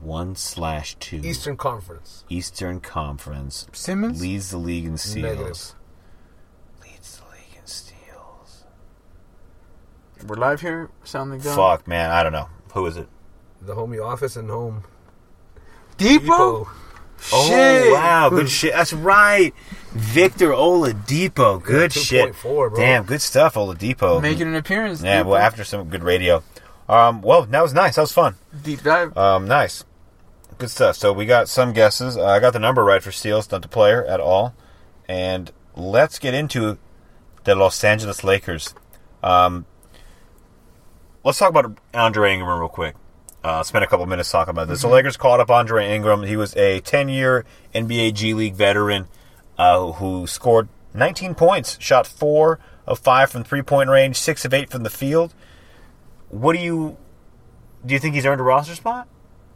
One slash two. Eastern Conference. Eastern Conference Simmons. leads the league in steals. Negative. Leads the league in steals. We're live here. Sounding good. Fuck, man. I don't know. Who is it? The homie office and home. Depot. Depot. Oh wow, good shit. That's right, Victor Oladipo. Good Yeah, shit. 2.4, bro. Damn, good stuff, Oladipo. Making an appearance. yeah, Depot. well, after some good radio. Um, well, that was nice. That was fun. deep dive. Um, nice. Good stuff. So we got some guesses. Uh, I got the number right for steals, not the player at all. And let's get into the Los Angeles Lakers. Um, let's talk about Andre Ingram real quick. Uh, spend a couple minutes talking about this. The Lakers called up Andre Ingram. He was a 10-year NBA G League veteran uh, who scored 19 points, shot four of five from three-point range, six of eight from the field. What do you do? You think he's earned a roster spot?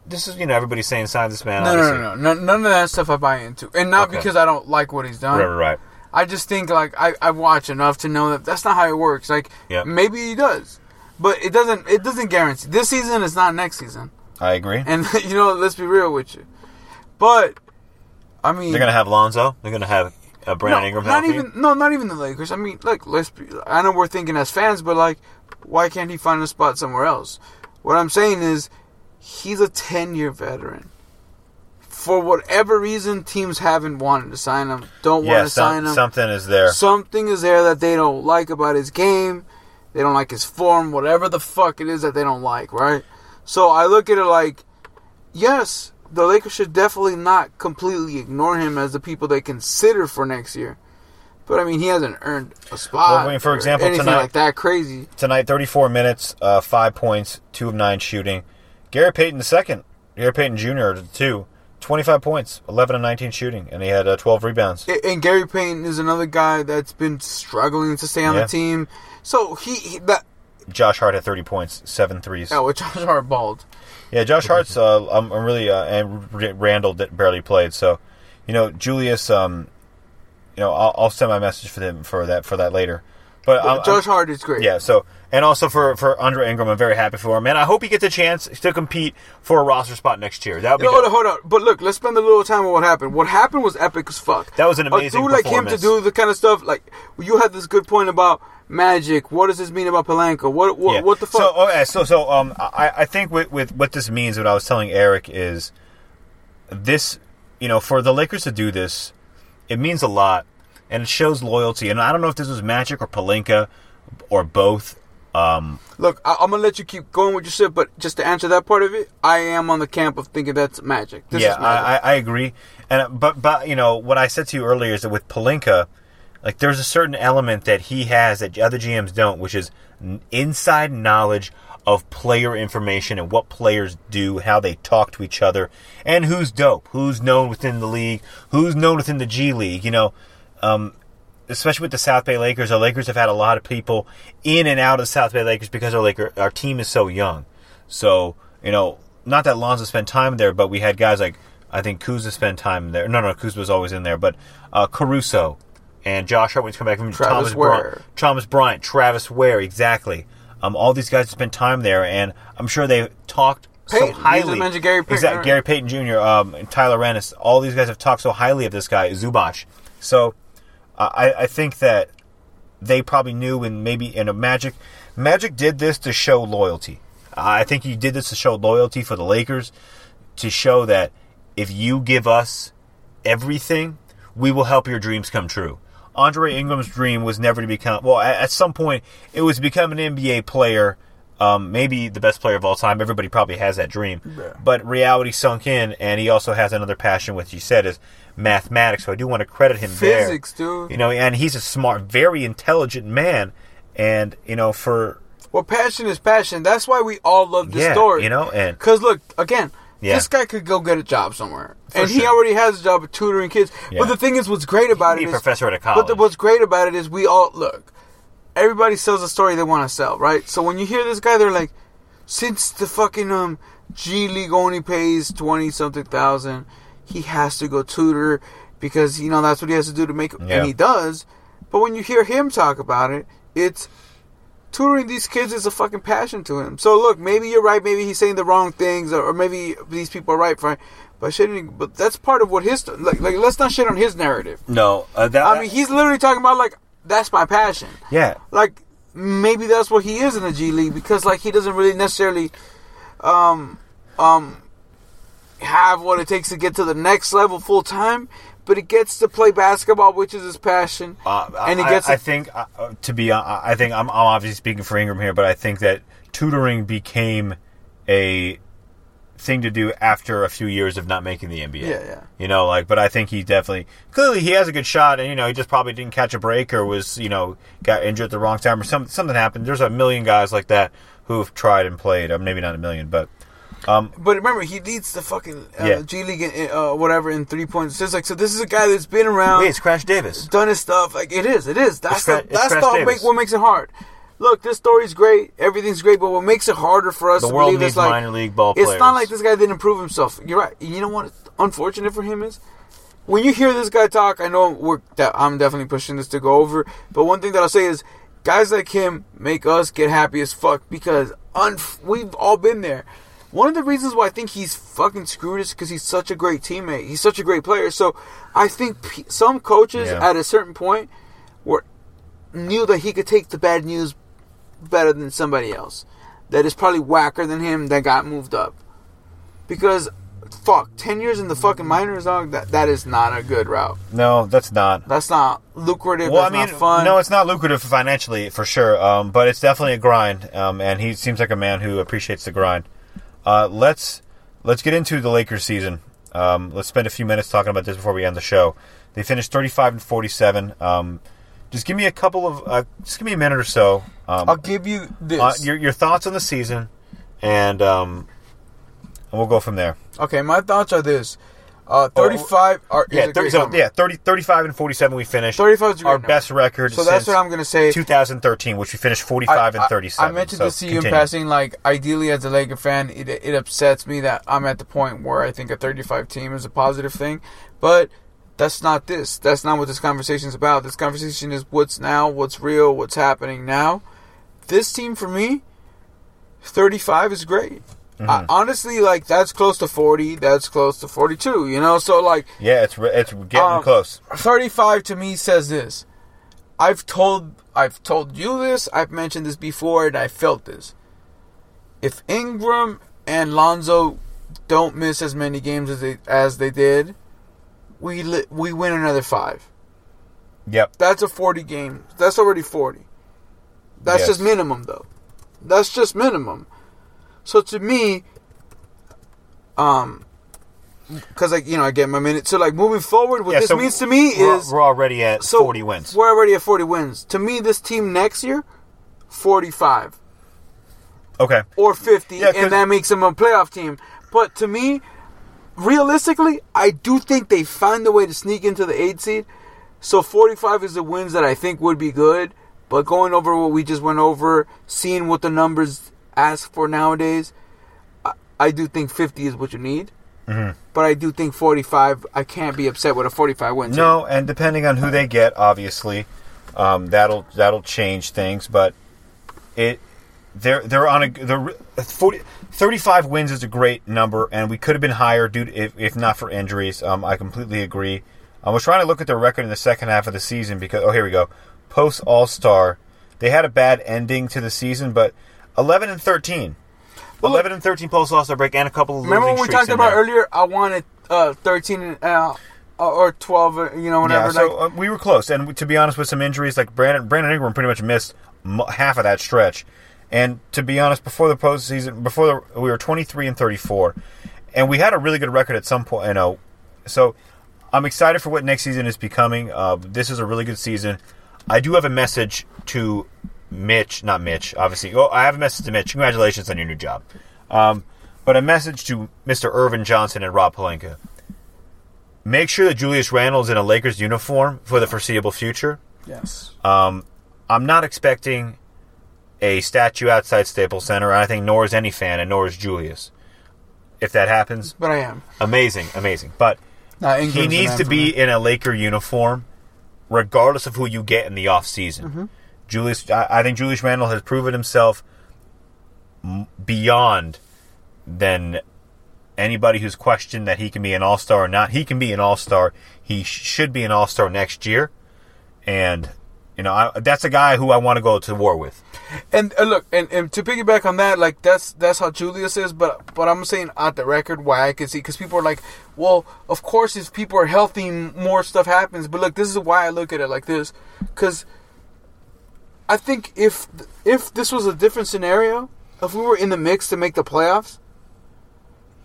This is you know everybody's saying sign this man. No, no, no, no, no, none of that stuff I buy into, and not Okay. because I don't like what he's done. Right, right, right. I just think like I, I watch enough to know that that's not how it works. Like Yeah. maybe he does, but it doesn't. It doesn't guarantee. This season is not next season, I agree. and <laughs> you know, let's be real with you. But I mean, They're gonna have Lonzo. They're gonna have uh, Brandon no, Ingram not healthy. even no, not even the Lakers. I mean, look, let's. Be, I know we're thinking as fans, but like, why can't he find a spot somewhere else? What I'm saying is, he's a 10 year veteran. For whatever reason, teams haven't wanted to sign him. Don't want yeah, to sign him. something is there. Something is there that they don't like about his game. They don't like his form, whatever the fuck it is that they don't like, right? So I look at it like, yes, the Lakers should definitely not completely ignore him as the people they consider for next year. But I mean, he hasn't earned a spot. Well, I mean, for or example, tonight- like that crazy. Tonight, 34 minutes, uh, five points, two of nine shooting. Gary Payton the second, Gary Payton Jr. two, 25 points, 11 and 19 shooting, and he had uh, 12 rebounds. And Gary Payton is another guy that's been struggling to stay on Yeah. the team. So he, he that Josh Hart had 30 points, seven threes. oh, with <laughs> Josh Hart balled. Yeah, Josh Hart's. Uh, I'm, I'm really uh, and Randall that barely played. So, you know, Julius. Um, you know, I'll, I'll send my message for them for that for that later. But I'm- I'm- Josh Hart is great. yeah. So, and also for for Andre Ingram, I'm very happy for him, and I hope he gets a chance to compete for a roster spot next year. That would be hold on, hold on. But look, let's spend a little time on what happened. What happened was epic as fuck. That was an amazing A dude like him to do the kind of stuff like you had this good point about Magic. What does this mean about Pelinka? What what, Yeah. what the fuck? So, okay, so so um, I I think with with what this means, what I was telling Eric is this, you know, for the Lakers to do this, it means a lot, and it shows loyalty. And I don't know if this was Magic or Pelinka or both. Um, Look, I, I'm gonna let you keep going with your shit, but just to answer that part of it, I am on the camp of thinking that's magic. This yeah, is magic. I, I, I agree. And but but you know what I said to you earlier is that with Pelinka, like there's a certain element that he has that other GMs don't, which is inside knowledge of player information and what players do, how they talk to each other, and who's dope, who's known within the league, who's known within the G League. You know, um, especially with the South Bay Lakers, the Lakers have had a lot of people in and out of South Bay Lakers because our Laker our team is so young. So you know, not that Lonzo spent time there, but we had guys like I think Kuzma spent time there. No, no, Kuzma was always in there, but uh, Caruso and Josh Hart when he's come back from Travis Thomas Wear. Bryant, Thomas Bryant, Travis Wear, exactly. Um, all these guys have spent time there, and I'm sure they talked Payton, so highly. mentioned Gary Payton, Exactly? Gary Payton Jr., um, and Tyler Ennis. All these guys have talked so highly of this guy Zubac. So I, I think that they probably knew, and maybe in a Magic, Magic did this to show loyalty. I think he did this to show loyalty for the Lakers, to show that if you give us everything, we will help your dreams come true. Andre Ingram's dream was never to become well. At, some point, it was to become an NBA player, um, maybe the best player of all time. Everybody probably has that dream, but reality sunk in, and he also has another passion, which he said is mathematics. So I do want to credit him there. Physics, dude. You know, and he's a smart, very intelligent man, and you know, for Well, passion is passion. That's why we all love this yeah, story. you know, and Because look, again, Yeah. this guy could go get a job somewhere, and he already has a job of tutoring kids. Yeah. But the thing is, what's great about it a is, professor at a but college. the, what's great about it is, we all look. Everybody sells a story they want to sell, right? So when you hear this guy, they're like, since the fucking um G League only pays twenty something thousand, he has to go tutor because you know that's what he has to do to make, Yeah. and he does. But when you hear him talk about it, it's tutoring these kids is a fucking passion to him. So look, maybe you're right. Maybe he's saying the wrong things, or, or maybe these people are right for. But shitting, but that's part of what his like. Like, let's not shit on his narrative. no, uh, that I mean, he's literally talking about like that's my passion. yeah, Like maybe that's what he is in the G League because like he doesn't really necessarily, um, um, have what it takes to get to the next level full time. But he gets to play basketball, which is his passion, Uh, and he I- gets. I, think uh, uh, to be. Uh, I think I'm, I'm obviously speaking for Ingram here, but I think that tutoring became a thing to do after a few years of not making the NBA. Yeah, yeah. You know, like, but I think he definitely clearly he has a good shot, and you know, he just probably didn't catch a break or was you know got injured at the wrong time or some something happened. There's a million guys like that who've tried and played. Uh, maybe not a million, but um, But remember, he leads the fucking uh, Yeah. G League, in, uh, whatever, in three points. It's like so. This is a guy that's been around, wait, it's Crash Davis. done his stuff. Like it is, it is. That's the, that's the make, what makes it hard. Look, this story's great. Everything's great, but what makes it harder for us The to world believe needs is like minor league ball it's players. not like this guy didn't prove himself. You're right. You know what? Unfortunate for him is when you hear this guy talk. I know I'm definitely pushing this to go over, but one thing that I'll say is guys like him make us get happy as fuck because we've all been there. One of the reasons why I think he's fucking screwed is because he's such a great teammate. He's such a great player. So I think p- some coaches Yeah. at a certain point were knew that he could take the bad news better than somebody else. That is probably whacker than him that got moved up. Because fuck, ten years in the fucking minors, dog, that that is not a good route. No, that's not. That's not lucrative. Well, I mean, not fun. no, it's not lucrative financially for sure, um, but it's definitely a grind. Um, and he seems like a man who appreciates the grind. Uh, let's let's get into the Lakers season. Um, let's spend a few minutes talking about this before we end the show. They finished 35 and 47. Um, just give me a couple of, uh, just give me a minute or so. Um, I'll give you this. uh, your, your thoughts on the season, and um, and we'll go from there. okay, my thoughts are this. Uh, 35 are, Yeah, 30, so, yeah, 30, 35 and 47 we finished. 35 is Our number. best record So that's what I'm going to say. 2013, which we finished 45 and 37. I mentioned So this to you in passing. Like, ideally, as a Laker fan, it, it upsets me that I'm at the point where I think a 35 team is a positive thing. But that's not this. That's not what this conversation is about. This conversation is what's now, what's real, what's happening now. This team, for me, 35 is great. Mm-hmm. I, honestly, like, that's close to 40. That's close to 42, you know? So, like, Yeah, it's it's getting Um, close. 35 to me says this. I've told I've told you this, I've mentioned this before and I felt this. If Ingram and Lonzo don't miss as many games as they as they did, we li- we win another 5. Yep. That's a 40 game. That's already 40. That's Yes. just minimum though. That's just minimum. So to me um cuz like you know I get my minute. So like moving forward what Yeah, this so means to me we're, is we're already at so 40 wins. We're already at 40 wins. To me, this team next year, 45 Okay. or 50, Yeah, and that makes them a playoff team. But to me, realistically, I do think they find a way to sneak into the eight seed. So 45 is the wins that I think would be good. But going over what we just went over, seeing what the numbers ask for nowadays, I, I do think 50 is what you need. Mm-hmm. But I do think 45, I can't be upset with a 45 win. No, and depending on who they get, obviously, um, that'll that'll change things. But it they're they're on a the 40, 35 wins is a great number, and we could have been higher, dude, if, if not for injuries. Um, I completely agree. I was trying to look at their record in the second half of the season because oh here we go, post All Star, they had a bad ending to the season, but 11 and 13. Well, 11 and 13 post loss Star break and a couple of Remember when we talked about there. earlier? I wanted uh, 13 and, uh, or 12, uh, you know, whatever. Yeah, so like, uh, we were close, and to be honest, with some injuries, like Brandon Brandon Ingram pretty much missed m- half of that stretch. And to be honest, before the postseason, before the, we were twenty three and thirty four, and we had a really good record at some point. You know, so I'm excited for what next season is becoming. Uh, this is a really good season. I do have a message to Mitch, not Mitch, obviously. Oh, I have a message to Mitch. Congratulations on your new job. Um, but a message to Mr. Earvin Johnson and Rob Pelinka. Make sure that Julius Randle's in a Lakers uniform for the foreseeable future. yes. Um, I'm not expecting a statue outside Staples Center. I think nor is any fan, and nor is Julius. If that happens, But I am. amazing, amazing. But he needs to be in a Laker uniform, regardless of who you get in the off season. Mm-hmm. Julius, I, think Julius Randle has proven himself beyond than anybody who's questioned that he can be an All Star or not. He can be an All Star. He sh- should be an All Star next year, and you know I, that's a guy who I want to go to war with. And uh, look, and, and to piggyback on that, like that's that's how Julius is. But but I'm saying at the record why I can see because people are like, well, of course if people are healthy, more stuff happens. But look, this is why I look at it like this, because I think if if this was a different scenario, if we were in the mix to make the playoffs,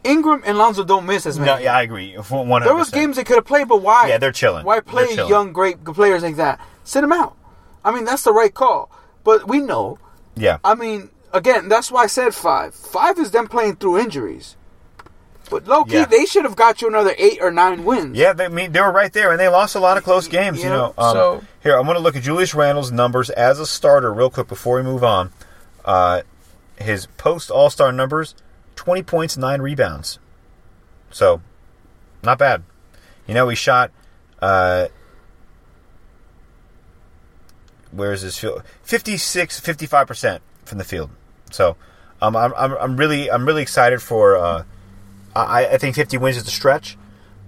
Ingram and Lonzo don't miss as many. No, yeah, I agree. <laughs> One There was games they could have played, but why? Yeah, they're chilling. Why play chilling. young, great players like that? Sit them out. I mean, that's the right call. But we know. Yeah, I mean, again, that's why I said five. Five is them playing through injuries. But low key, Yeah. they should have got you another eight or nine wins. Yeah, they I mean they were right there, and they lost a lot of close games. You know. Um, so- here, I'm going to look at Julius Randle's numbers as a starter real quick before we move on. Uh, his post All Star numbers: 20 points, nine rebounds. So, not bad. You know, he shot. Uh, where's his field? 56, 55 percent from the field. So, um, I'm, I'm, I'm really, I'm really excited for. Uh, I, I think 50 wins is a stretch,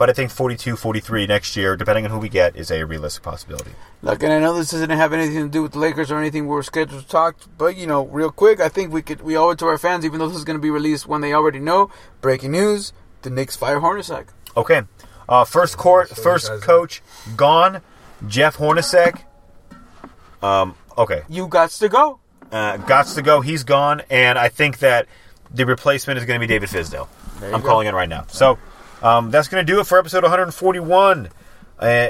but I think 42, 43 next year, depending on who we get, is a realistic possibility. Look, and I know this doesn't have anything to do with the Lakers or anything we're scheduled to talk, but you know, real quick, I think we could we owe it to our fans, even though this is going to be released when they already know. Breaking news: the Knicks fire Hornacek. Okay, uh, first court, first coach gone. Jeff Hornacek. Um, okay, You got to go. uh, gots to go. He's gone, and I think that the replacement is going to be David Fizdale. There you I'm go. calling it right now. So um, that's going to do it for episode 141. Uh,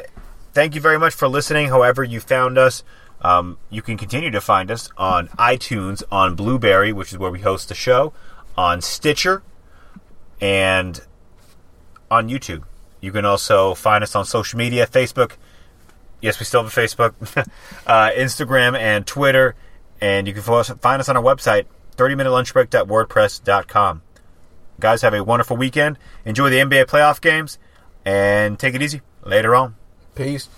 thank you very much for listening. However, you found us. Um, you can continue to find us on iTunes, on Blubrry, which is where we host the show, on Stitcher, and on YouTube. You can also find us on social media Facebook. Yes, we still have a Facebook, <laughs> uh, Instagram, and Twitter. And you can find us on our website, 30minutelunchbreak.wordpress.com. Guys, have a wonderful weekend. Enjoy the NBA playoff games and take it easy later on. Peace.